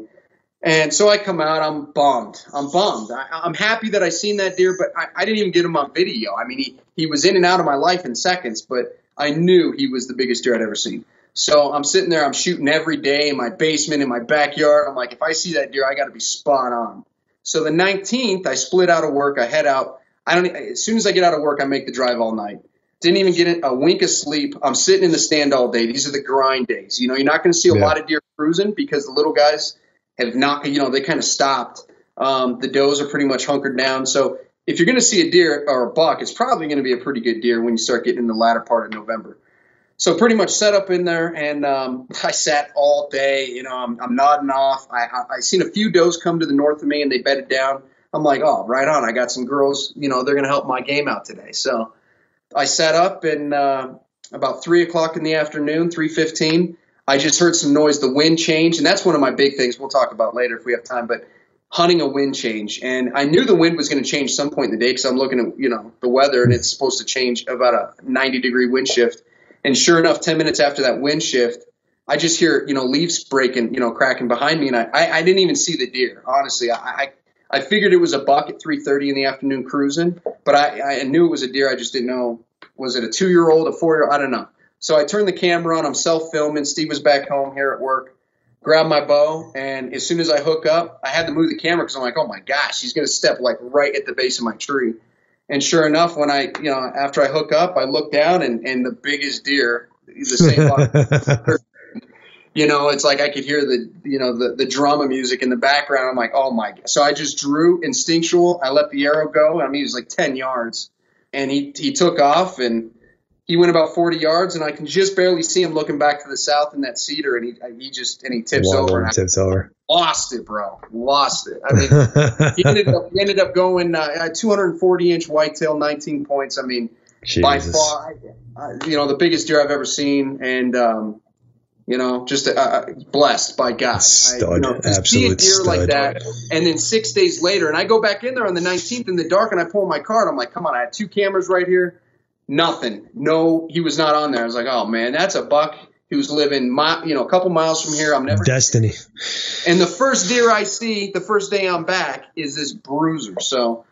And so I come out, I'm bummed. I'm bummed. I, am happy that I seen that deer, but I, I, didn't even get him on video. I mean, he, he was in and out of my life in seconds, but I knew he was the biggest deer I'd ever seen. So I'm sitting there, I'm shooting every day in my basement, in my backyard. I'm like, if I see that deer, I got to be spot on. So the 19th, I split out of work. I head out. I don't. As soon as I get out of work, I make the drive all night. Didn't even get a wink of sleep. I'm sitting in the stand all day. These are the grind days. You know, you're not going to see a yeah. lot of deer cruising because the little guys have not, you know, they kind of stopped. Um, the does are pretty much hunkered down. So if you're going to see a deer or a buck, it's probably going to be a pretty good deer when you start getting in the latter part of November. So pretty much set up in there, and um, I sat all day. You know, I'm, I'm nodding off. I, I, I seen a few does come to the north of me, and they bedded down. I'm like, oh, right on. I got some girls. You know, they're going to help my game out today. So I sat up, and uh, about three o'clock in the afternoon, three fifteen, I just heard some noise. The wind changed, and that's one of my big things. We'll talk about later if we have time. But hunting a wind change, and I knew the wind was going to change some point in the day because I'm looking at you know the weather, and it's supposed to change about a 90 degree wind shift. And sure enough, 10 minutes after that wind shift, I just hear you know leaves breaking, you know, cracking behind me, and I I, I didn't even see the deer. Honestly, I, I I figured it was a buck at 3:30 in the afternoon cruising, but I, I knew it was a deer. I just didn't know was it a two year old, a four year old. I don't know. So I turned the camera on. I'm self filming. Steve was back home here at work. Grab my bow, and as soon as I hook up, I had to move the camera because I'm like, oh my gosh, he's going to step like right at the base of my tree. And sure enough, when I, you know, after I hook up, I look down, and, and the biggest deer, the same you know, it's like I could hear the, you know, the, the drama music in the background. I'm like, oh my God. So I just drew instinctual. I let the arrow go. I mean, he was like 10 yards and he, he took off and he went about 40 yards, and I can just barely see him looking back to the south in that cedar, and he he just and he tips over. And tips over. Lost it, bro. Lost it. I mean, he ended up he ended up going uh, 240 inch whitetail, 19 points. I mean, Jesus. by far, you know, the biggest deer I've ever seen, and um, you know, just uh, uh blessed by God. Stud, I, you know, absolute deer stud. like that, and then six days later, and I go back in there on the 19th in the dark, and I pull my card. I'm like, come on, I had two cameras right here Nothing. No, he was not on there. I was like, oh man, that's a buck. He was living, my, you know, a couple miles from here. I'm never destiny. And the first deer I see, the first day I'm back, is this bruiser. So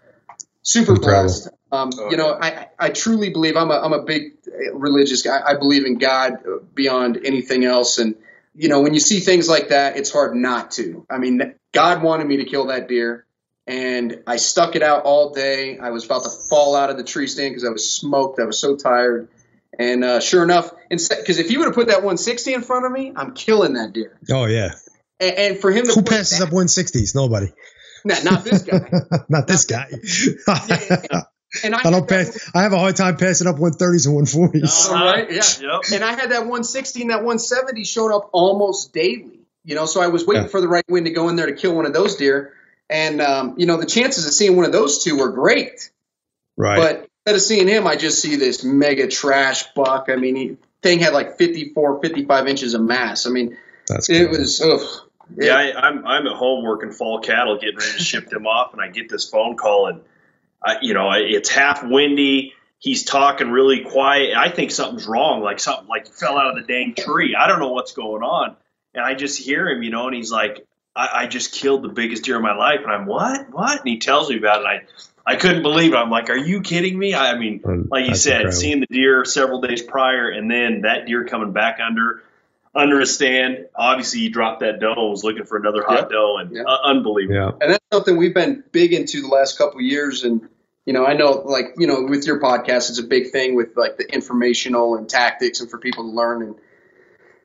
super blessed. Um, oh, you know, I, I truly believe I'm a, I'm a big religious guy. I believe in God beyond anything else. And, you know, when you see things like that, it's hard not to. I mean, God wanted me to kill that deer and I stuck it out all day. I was about to fall out of the tree stand because I was smoked. I was so tired. And uh, sure enough, because if he would have put that 160 in front of me, I'm killing that deer. Oh yeah. And, and for him to who passes that, up 160s? Nobody. Nah, not this guy. not this guy. yeah, and I, I don't pass. I have a hard time passing up 130s and 140s. right? Yeah. Yep. And I had that 160 and that 170 showing up almost daily. You know, so I was waiting yeah. for the right wind to go in there to kill one of those deer. And um, you know, the chances of seeing one of those two were great. Right. But instead of seeing him, I just see this mega trash buck. I mean, he thing had like 54, 55 inches of mass. I mean, That's it cool. was. Ugh, yeah, I, am I'm, I'm at home working fall cattle, getting ready to ship them off, and I get this phone call, and I, you know, it's half windy. He's talking really quiet. I think something's wrong, like something like he fell out of the dang tree. I don't know what's going on, and I just hear him, you know, and he's like, I, I just killed the biggest deer of my life. And I'm, what? What? And he tells me about it. And I, I couldn't believe it. I'm like, are you kidding me? I mean, like you said, incredible. seeing the deer several days prior and then that deer coming back under. Under a stand. Obviously, he dropped that doe. and was looking for another hot Yep. doe, and Yep. uh, unbelievable. Yeah. and that's something we've been big into the last couple of years and you know i know like you know with your podcast it's a big thing with like the informational and tactics and for people to learn and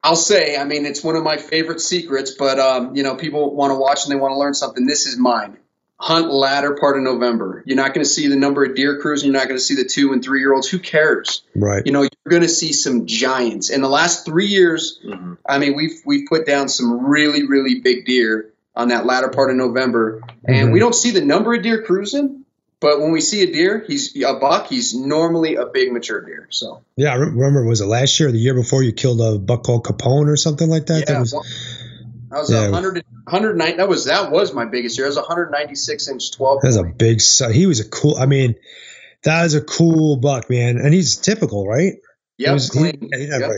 i'll say i mean it's one of my favorite secrets but um, you know people want to watch and they want to learn something this is mine hunt latter part of november you're not going to see the number of deer cruising you're not going to see the two and three year olds who cares Right. you know you're going to see some giants in the last three years Mhm. I mean, we've we've put down some really really big deer on that latter part of November, and Mhm. we don't see the number of deer cruising, but when we see a deer, he's a buck. He's normally a big mature deer. So Yeah, I re- remember. Was it last year or the year before you killed a buck called Capone or something like that? yeah, that was, that was Yeah. a hundred hundred nine. That was that was my biggest year. It was a hundred ninety six inch twelve. that was a big. He was a cool. I mean, that was a cool buck, man. And he's typical, right? He Yep, was- he- clean. he Yep.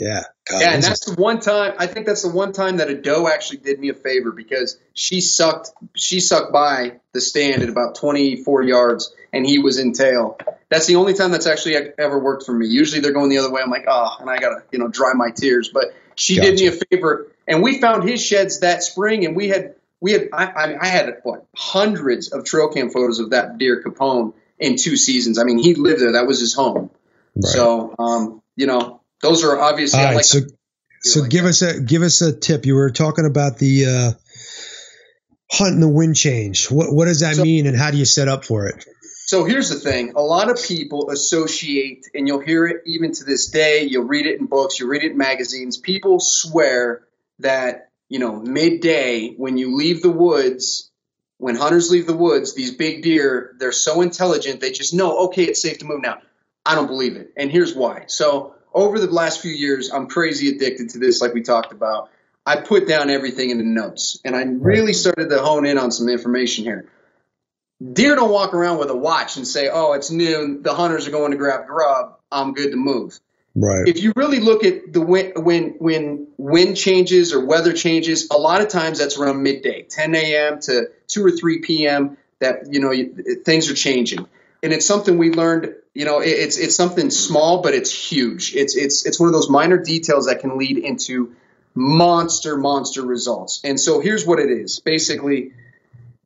Yeah. God, Yeah, and that's the one time I think that's the one time that a doe actually did me a favor because she sucked she sucked by the stand at about 24 yards and he was in tail. That's the only time that's actually ever worked for me. Usually they're going the other way. I'm like, oh, and I gotta you know dry my tears. But she did me a favor, and we found his sheds that spring, and we had we had I, I, I had what hundreds of trail cam photos of that deer Capone in two seasons. I mean, he lived there. That was his home. Right. So um, you know, those are obviously All right, like so so like give us a give us a tip. You were talking about the uh, hunting the wind change. What what does that So- mean, and how do you set up for it? So here's the thing: a lot of people associate, and you'll hear it even to this day. You'll read it in books, you'll read it in magazines. People swear that you know midday when you leave the woods, when hunters leave the woods, these big deer they're so intelligent they just know okay it's safe to move now. I don't believe it, and here's why. So over the last few years, I'm crazy addicted to this, like we talked about. I put down everything in the notes, and I really started to hone in on some information here. Deer don't walk around with a watch and say, "Oh, it's noon. The hunters are going to grab grub. I'm good to move." Right. If you really look at the wind, when when wind changes or weather changes, a lot of times that's around midday, 10 a.m. to 2 or 3 p.m. That you know you, things are changing, and it's something we learned. You know, it, it's it's something small, but it's huge. It's it's it's one of those minor details that can lead into monster monster results. And so here's what it is: basically,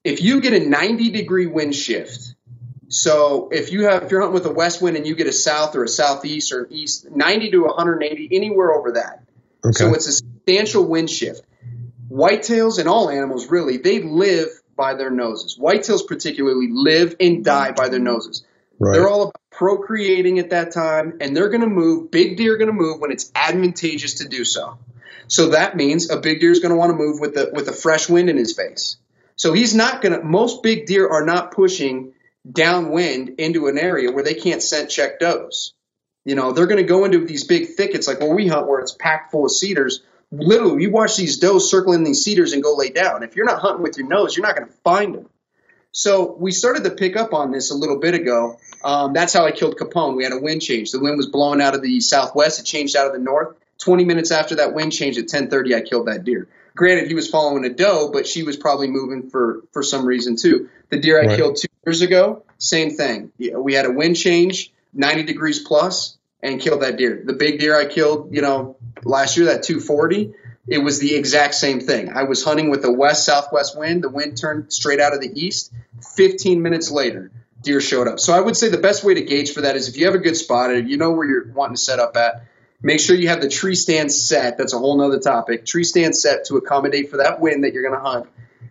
if you get a 90 degree wind shift so if you have if you're hunting with a west wind and you get a south or a southeast or an east 90 to 180 anywhere over that Okay. so it's a substantial wind shift whitetails and all animals really they live by their noses whitetails particularly live and die by their noses right. they're all about procreating at that time, and they're going to move. Big deer are going to move when it's advantageous to do so. So that means a big deer is going to want to move with the with a fresh wind in his face. So he's not going to. Most big deer are not pushing downwind into an area where they can't scent check does. You know, they're going to go into these big thickets like where we hunt, where it's packed full of cedars. Literally, you watch these does circling these cedars and go lay down. If you're not hunting with your nose, you're not going to find them. So we started to pick up on this a little bit ago. Um, that's how I killed Capone. We had a wind change. The wind was blowing out of the southwest. It changed out of the north. 20 minutes after that wind change at 10:30, I killed that deer. Granted, he was following a doe, but she was probably moving for for some reason too. The deer I Right. killed two years ago, same thing. We had a wind change, 90 degrees plus, and killed that deer. The big deer I killed, you know, last year, that 240, it was the exact same thing. I was hunting with a west southwest wind. The wind turned straight out of the east. 15 minutes later, deer showed up. So I would say the best way to gauge for that is if you have a good spot, you know where you're wanting to set up at, make sure you have the tree stand set. That's a whole nother topic. Tree stand set to accommodate for that wind that you're going to hunt.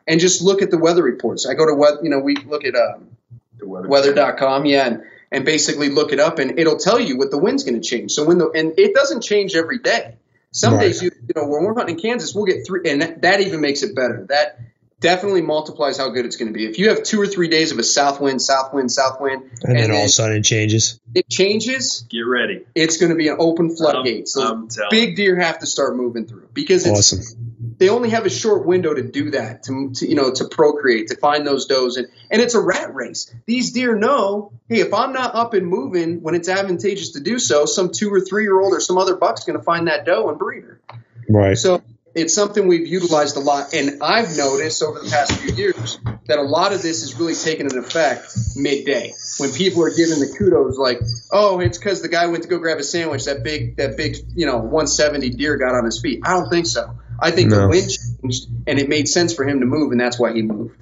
And just look at the weather reports. I go to what, you know, we look at um, The weather. weather.com, yeah, and, and basically look it up and it'll tell you what the wind's going to change. So when the, and it doesn't change every day. Some Right. days, you, you know, when we're hunting in Kansas, we'll get three, and that, that even makes it better. That definitely multiplies how good it's going to be. If you have two or three days of a south wind, south wind, south wind, and, then all of a sudden it changes. it changes, Get ready. it's going to be an open floodgate. So big deer have to start moving through because it's Awesome. they only have a short window to do that to, to you know to procreate to find those does and and it's a rat race these deer know hey if i'm not up and moving when it's advantageous to do so some two or three year old or some other buck's going to find that doe and breed her Right. so it's something we've utilized a lot, and I've noticed over the past few years that a lot of this is really taking an effect midday when people are giving the kudos, like, "Oh, it's because the guy went to go grab a sandwich. That big, that big, you know, 170 deer got on his feet." I don't think so. I think no. the wind changed, and it made sense for him to move, and that's why he moved.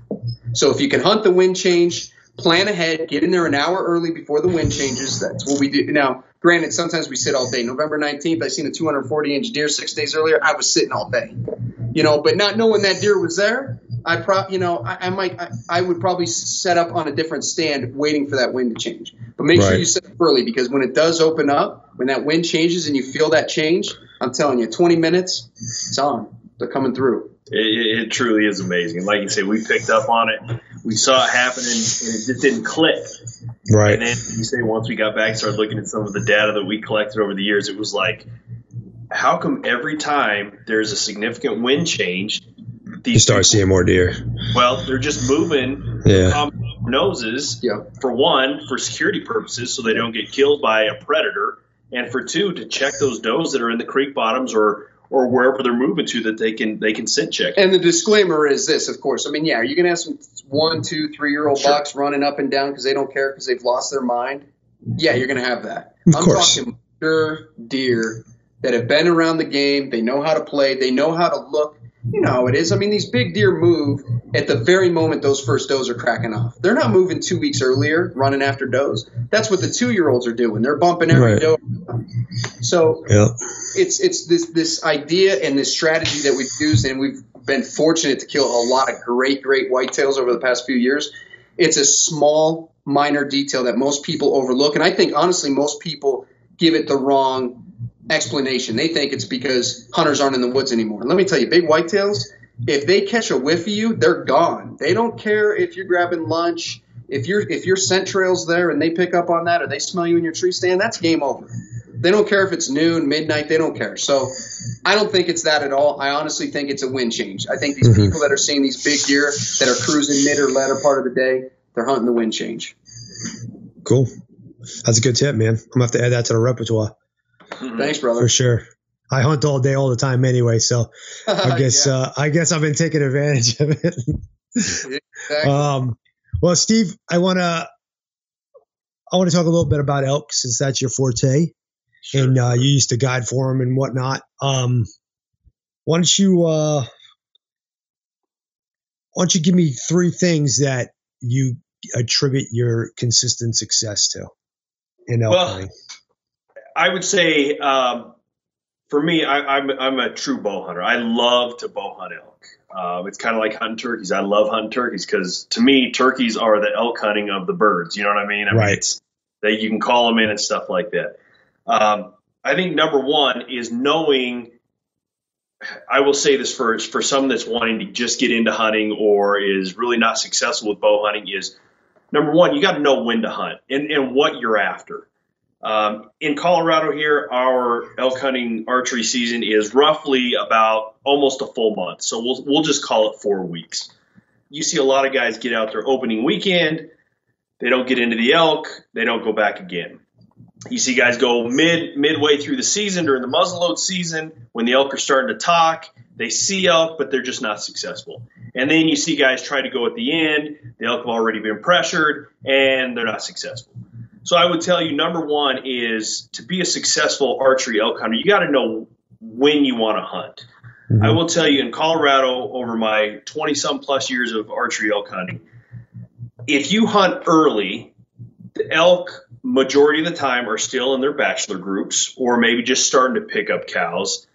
So if you can hunt the wind change, plan ahead, get in there an hour early before the wind changes. That's what we do now. Granted, sometimes we sit all day. November 19th, I seen a 240 inch deer six days earlier. I was sitting all day, you know, but not knowing that deer was there, I pro, you know, I, I might, I, I, would probably set up on a different stand waiting for that wind to change. But make right. sure you set up early because when it does open up, when that wind changes and you feel that change, I'm telling you, 20 minutes, it's on. They're coming through. It, it truly is amazing. Like you say, we picked up on it. We saw it happen and, and it just didn't click. Right. And then you say once we got back, started looking at some of the data that we collected over the years, it was like, how come every time there's a significant wind change, these you start people, seeing more deer? Well, they're just moving yeah. noses. Yeah. For one, for security purposes, so they don't get killed by a predator, and for two, to check those does that are in the creek bottoms or or wherever they're moving to that they can they can scent check. And the disclaimer is this, of course. I mean, yeah, are you going to have some one, two, three year old sure. bucks running up and down because they don't care because they've lost their mind? Yeah, you're going to have that. Of I'm course. talking mature deer that have been around the game. They know how to play. They know how to look. You know how it is. I mean, these big deer move at the very moment those first does are cracking off. They're not moving two weeks earlier, running after does. That's what the two year olds are doing. They're bumping every right. doe. So yeah. it's it's this this idea and this strategy that we've used, and we've been fortunate to kill a lot of great great whitetails over the past few years. It's a small minor detail that most people overlook, and I think honestly most people give it the wrong explanation. They think it's because hunters aren't in the woods anymore. let me tell you, big whitetails, if they catch a whiff of you, they're gone. They don't care if you're grabbing lunch. If your if your scent trail's there and they pick up on that or they smell you in your tree stand, that's game over. They don't care if it's noon, midnight, they don't care. So I don't think it's that at all. I honestly think it's a wind change. I think these mm-hmm. people that are seeing these big deer that are cruising mid or latter part of the day, they're hunting the wind change. Cool. That's a good tip, man. I'm gonna have to add that to the repertoire. Mm-hmm. Thanks, brother. For sure. I hunt all day, all the time, anyway. So I guess yeah. uh, I guess I've been taking advantage of it. exactly. um, well, Steve, I want to I want to talk a little bit about elk since that's your forte, sure. and uh, you used to guide for them and whatnot. Um, why don't you uh, why don't you give me three things that you attribute your consistent success to in elk well, hunting? I would say um, for me, I, am I'm, I'm a true bow hunter. I love to bow hunt elk. Um, it's kind of like hunting turkeys. I love hunting turkeys because to me, turkeys are the elk hunting of the birds. You know what I mean? I right. Mean, it's, you can call them in and stuff like that. Um, I think number one is knowing. I will say this for for someone that's wanting to just get into hunting or is really not successful with bow hunting is number one, you got to know when to hunt and, and what you're after. Um, in Colorado here, our elk hunting archery season is roughly about almost a full month. So we'll, we'll just call it four weeks. You see a lot of guys get out there opening weekend. They don't get into the elk. They don't go back again. You see guys go mid midway through the season during the muzzleload season when the elk are starting to talk. They see elk, but they're just not successful. And then you see guys try to go at the end. The elk have already been pressured, and they're not successful. So I would tell you number one is to be a successful archery elk hunter, you got to know when you want to hunt. Mm-hmm. I will tell you in Colorado over my 20 some plus years of archery elk hunting, if you hunt early, the elk majority of the time are still in their bachelor groups or maybe just starting to pick up cows.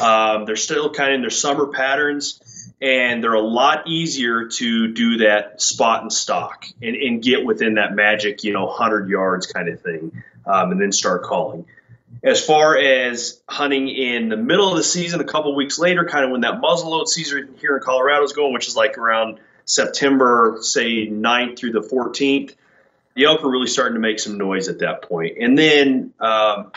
Um, they're still kind of in their summer patterns and they're a lot easier to do that spot and stock and, and get within that magic, you know, 100 yards kind of thing, um, and then start calling. As far as hunting in the middle of the season, a couple weeks later, kind of when that muzzleload season here in Colorado is going, which is like around September, say 9th through the 14th, the elk are really starting to make some noise at that point. And then um,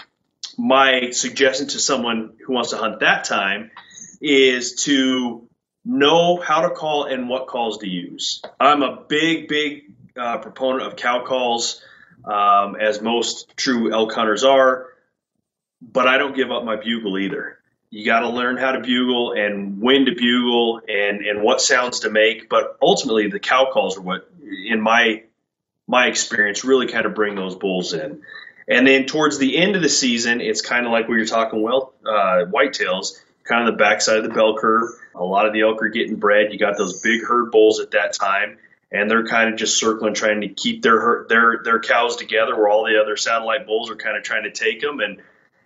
my suggestion to someone who wants to hunt that time is to know how to call and what calls to use. I'm a big, big uh, proponent of cow calls, um, as most true elk hunters are, but I don't give up my bugle either. you got to learn how to bugle and when to bugle and and what sounds to make. But ultimately, the cow calls are what, in my my experience, really kind of bring those bulls in. And then towards the end of the season, it's kind of like we were talking well uh, whitetails, kind of the backside of the bell curve. A lot of the elk are getting bred. You got those big herd bulls at that time, and they're kind of just circling, trying to keep their their their cows together, where all the other satellite bulls are kind of trying to take them and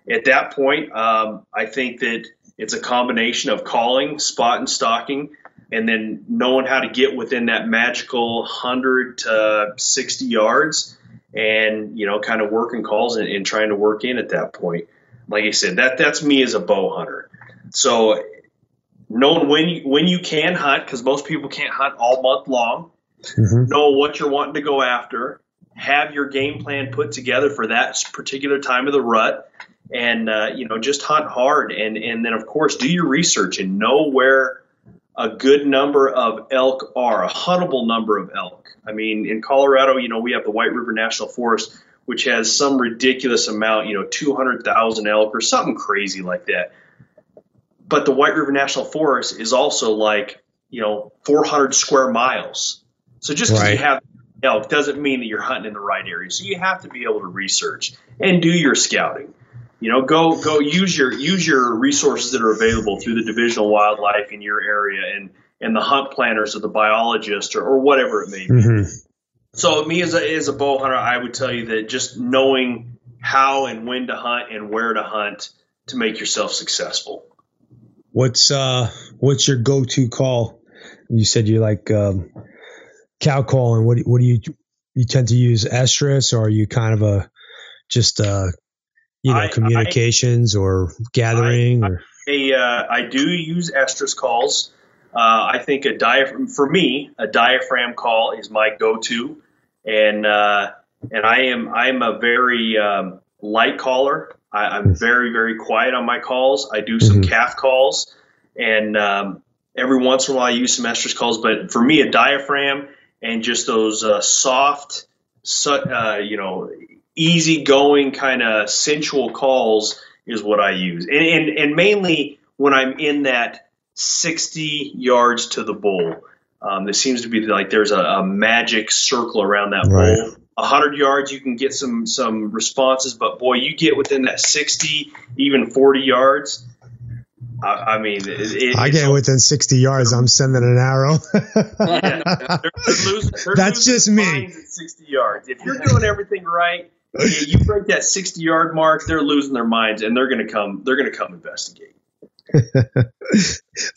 at that point, um, I think that it's a combination of calling, spot, and stalking, and then knowing how to get within that magical 100 to 60 yards and, you know, kind of working calls and, and trying to work in at that point. Like I said, that that's me as a bow hunter. So knowing when you, when you can hunt, because most people can't hunt all month long, mm-hmm. know what you're wanting to go after, have your game plan put together for that particular time of the rut, and uh, you know just hunt hard. And and then of course do your research and know where a good number of elk are a huntable number of elk. I mean in colorado you know we have the white river national forest which has some ridiculous amount you know 200000 elk or something crazy like that but the white river national forest is also like you know 400 square miles so just because right. you have elk doesn't mean that you're hunting in the right area so you have to be able to research and do your scouting you know, go go use your use your resources that are available through the divisional wildlife in your area and and the hunt planners or the biologist or, or whatever it may be. Mm-hmm. So me as a as a bow hunter, I would tell you that just knowing how and when to hunt and where to hunt to make yourself successful. What's uh what's your go to call? You said you like um, cow call, and what what do you you tend to use estrus, or are you kind of a just uh you know, I, communications I, or gathering I, or? I, uh, I do use estrus calls. Uh, I think a diaphragm for me, a diaphragm call is my go-to, and uh, and I am I am a very um, light caller. I, am very very quiet on my calls. I do some mm-hmm. calf calls, and um, every once in a while I use some estrus calls. But for me, a diaphragm and just those uh, soft, uh, you know, easygoing kind of sensual calls is what I use, and, and and mainly when I'm in that 60 yards to the bull. Um, there seems to be like there's a, a magic circle around that right. bull. 100 yards, you can get some some responses, but boy, you get within that 60, even 40 yards. I, I mean, it, it, I get within 60 yards, I'm sending an arrow. yeah, they're, they're losing, they're That's just me. 60 yards. If you're doing everything right, you break that 60 yard mark, they're losing their minds and they're going to come, they're going to come investigate.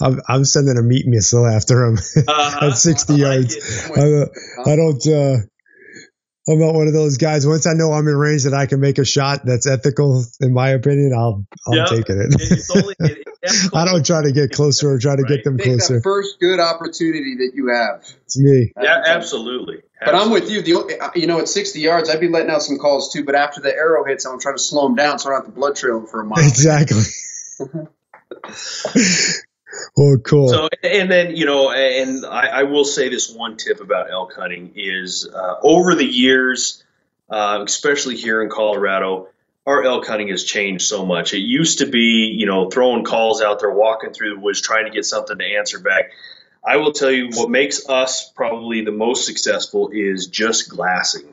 I'm, I'm, sending a meat missile after him uh, at 60 yards. I, I, don't, uh, I'm not one of those guys. Once I know I'm in range that I can make a shot that's ethical, in my opinion, I'll I'm yep. taking it. It's only, it, I don't try to get closer or try to right. get them Take closer. first good opportunity that you have. It's me. Yeah, absolutely. But I'm with you. The you know at 60 yards, I'd be letting out some calls too. But after the arrow hits, I'm trying to slow them down so I don't have the blood trail for a mile. Exactly. well, cool. So, and then you know, and I, I, will say this one tip about elk hunting is uh, over the years, uh, especially here in Colorado, our elk hunting has changed so much. It used to be, you know, throwing calls out there, walking through the woods, trying to get something to answer back. I will tell you what makes us probably the most successful is just glassing.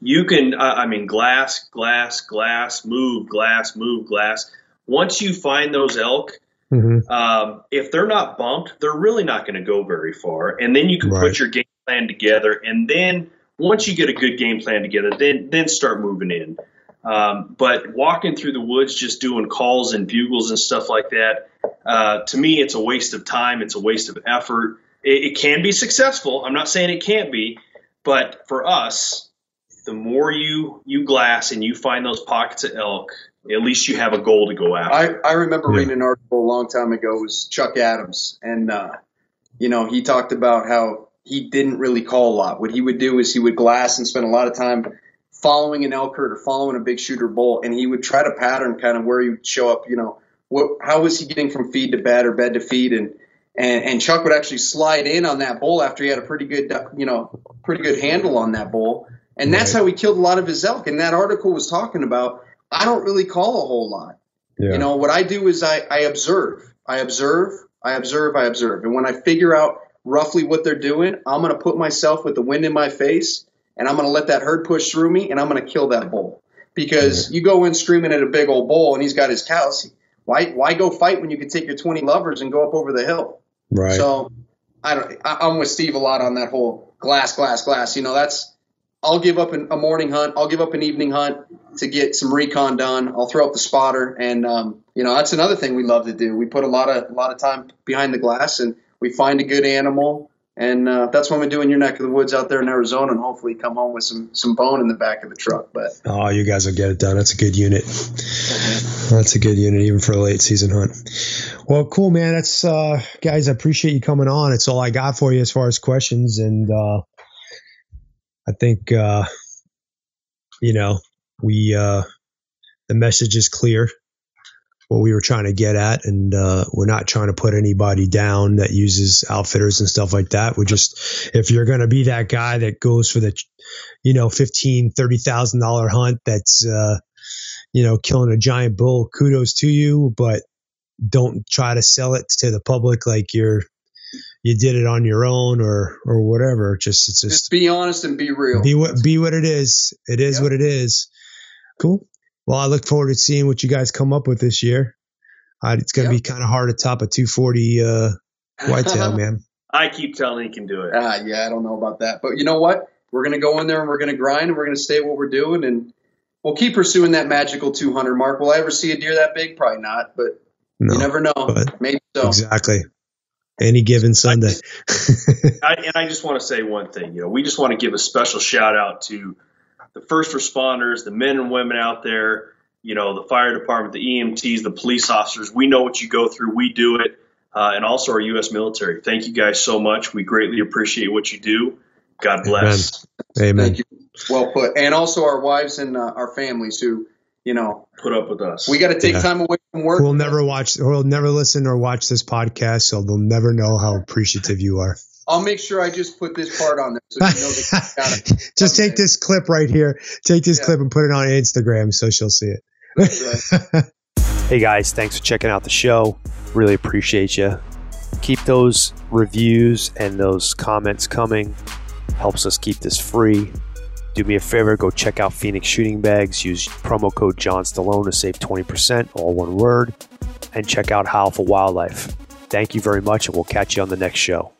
You can, uh, I mean, glass, glass, glass, move, glass, move, glass. Once you find those elk, mm-hmm. um, if they're not bumped, they're really not going to go very far. And then you can right. put your game plan together. And then once you get a good game plan together, then then start moving in. Um, but walking through the woods, just doing calls and bugles and stuff like that, uh, to me, it's a waste of time. It's a waste of effort. It, it, can be successful. I'm not saying it can't be, but for us, the more you you glass and you find those pockets of elk, at least you have a goal to go after. I, I remember yeah. reading an article a long time ago. It was Chuck Adams, and uh, you know he talked about how he didn't really call a lot. What he would do is he would glass and spend a lot of time following an elk herd or following a big shooter bull, and he would try to pattern kind of where he would show up. You know, what how was he getting from feed to bed or bed to feed, and and and Chuck would actually slide in on that bull after he had a pretty good you know pretty good handle on that bull, and that's right. how he killed a lot of his elk. And that article was talking about I don't really call a whole lot. Yeah. You know, what I do is I, I observe, I observe, I observe, I observe. And when I figure out roughly what they're doing, I'm going to put myself with the wind in my face and I'm going to let that herd push through me and I'm going to kill that bull. Because you go in screaming at a big old bull and he's got his cows. Why, why go fight when you can take your 20 lovers and go up over the hill? Right. So I don't, I, I'm with Steve a lot on that whole glass, glass, glass. You know, that's, I'll give up an, a morning hunt. I'll give up an evening hunt to get some recon done. I'll throw up the spotter, and um, you know that's another thing we love to do. We put a lot of a lot of time behind the glass, and we find a good animal, and uh, that's what we do in your neck of the woods out there in Arizona, and hopefully come home with some some bone in the back of the truck. But oh, you guys will get it done. That's a good unit. That's a good unit, even for a late season hunt. Well, cool, man. That's uh, guys. I appreciate you coming on. It's all I got for you as far as questions, and uh, I think uh, you know we uh, the message is clear what we were trying to get at, and uh, we're not trying to put anybody down that uses outfitters and stuff like that. We're just if you're going to be that guy that goes for the, you know, fifteen thirty thousand dollar hunt that's uh, you know killing a giant bull, kudos to you, but don't try to sell it to the public like you're you did it on your own or or whatever. Just it's just, just be honest and be real. Be what be what it is. It is yep. what it is. Cool. Well, I look forward to seeing what you guys come up with this year. Uh, it's going to yep. be kind of hard to top a 240 uh, whitetail, man. I keep telling you can do it. Ah, yeah, I don't know about that, but you know what? We're going to go in there and we're going to grind and we're going to stay what we're doing and we'll keep pursuing that magical 200 mark. Will I ever see a deer that big? Probably not, but no, you never know. Maybe so. Exactly. Any given Sunday. I, and I just want to say one thing. You know, we just want to give a special shout out to the first responders, the men and women out there, you know, the fire department, the EMTs, the police officers. We know what you go through. We do it. Uh, and also our U.S. military. Thank you guys so much. We greatly appreciate what you do. God bless. Amen. Amen. Thank you. Well put. And also our wives and uh, our families who, you know, put up with us. We got to take yeah. time away from work. We'll never watch or we'll never listen or watch this podcast, so they'll never know how appreciative you are. I'll make sure I just put this part on there so she knows. just take this clip right here. Take this yeah. clip and put it on Instagram so she'll see it. hey guys, thanks for checking out the show. Really appreciate you. Keep those reviews and those comments coming. Helps us keep this free. Do me a favor, go check out Phoenix Shooting Bags. Use promo code John Stallone to save 20%, all one word. And check out Howl for Wildlife. Thank you very much, and we'll catch you on the next show.